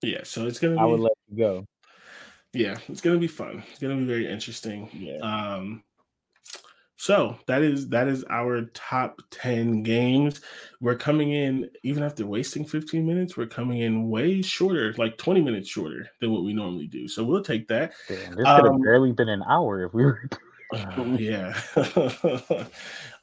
yeah, so it's going to be. I would let you go. Yeah, it's gonna be fun. It's gonna be very interesting. Yeah. Um, so that is that is our top ten games. We're coming in even after wasting 15 minutes. We're coming in way shorter, like 20 minutes shorter than what we normally do. So we'll take that. Damn, this could have Um, barely been an hour if we were. Uh, <laughs> <laughs> yeah. <laughs>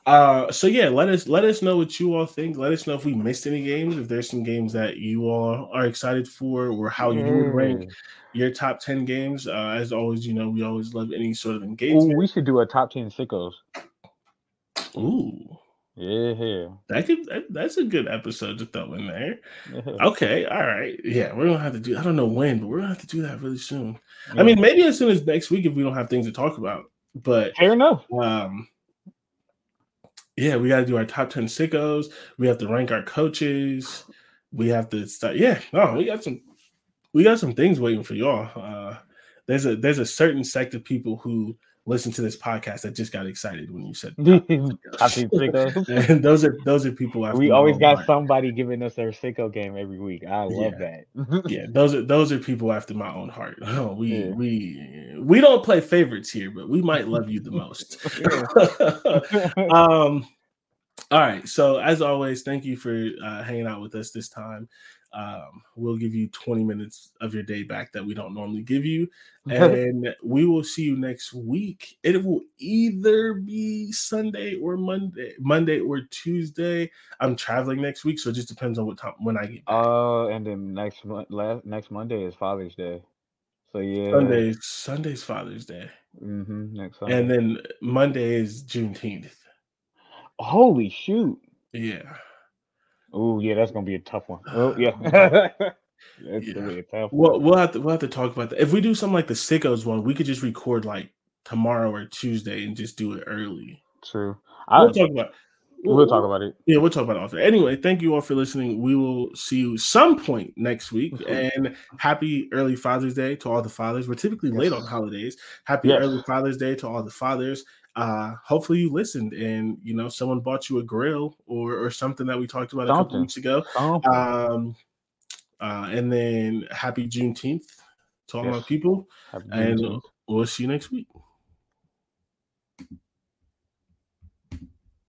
uh, so yeah, let us let us know what you all think. Let us know if we missed any games. If there's some games that you all are excited for, or how you would rank your top 10 games. Uh, as always, you know, we always love any sort of Ooh, engagement. we should do a top ten sickos. Ooh, Yeah. that could that, that's a good episode to throw in there. yeah. Okay, all right. Yeah, we're gonna have to do I don't know when, but we're gonna have to do that really soon. I mean, maybe as soon as next week if we don't have things to talk about. But fair enough. um yeah, we gotta do our top 10 sickos, we have to rank our coaches, we have to start yeah, no, we got some we got some things waiting for y'all. Uh there's a there's a certain sect of people who listen to this podcast that just got excited when you said top 10 Top 10 sickos. and those are those are people after We always got heart. somebody giving us their sicko game every week. I love that. <laughs> yeah those are those are people after my own heart <laughs> oh, we Yeah. we we don't play favorites here but we might love you the <laughs> most um all right so as always thank you for uh, hanging out with us this time um, we'll give you 20 minutes of your day back that we don't normally give you <laughs> and we will see you next week it will either be sunday or monday monday or tuesday i'm traveling next week so it just depends on what time when i get back. uh, and then next month, last next Monday is Father's Day. So yeah, Sunday's Sunday's Father's Day, Mm-hmm, next Sunday. and then Monday is Juneteenth. holy shoot! Yeah, Oh yeah, that's gonna be a tough one. Oh yeah, <sighs> <laughs> that's gonna be a tough one. well, we'll have to we'll have to talk about that. If we do something like the sickos one, we could just record like tomorrow or Tuesday and just do it early. True. I, We'll talk about. we'll talk about it. Yeah, we'll talk about it after. Anyway, thank you all for listening. We will see you some point next week. And happy early Father's Day to all the fathers. We're typically late on holidays. Happy Yes. early Father's Day to all the fathers. Uh, hopefully you listened and you know someone bought you a grill or or something that we talked about a couple weeks ago. Something. Um, uh, and then happy Juneteenth to all my people, Happy and Juneteenth. we'll see you next week.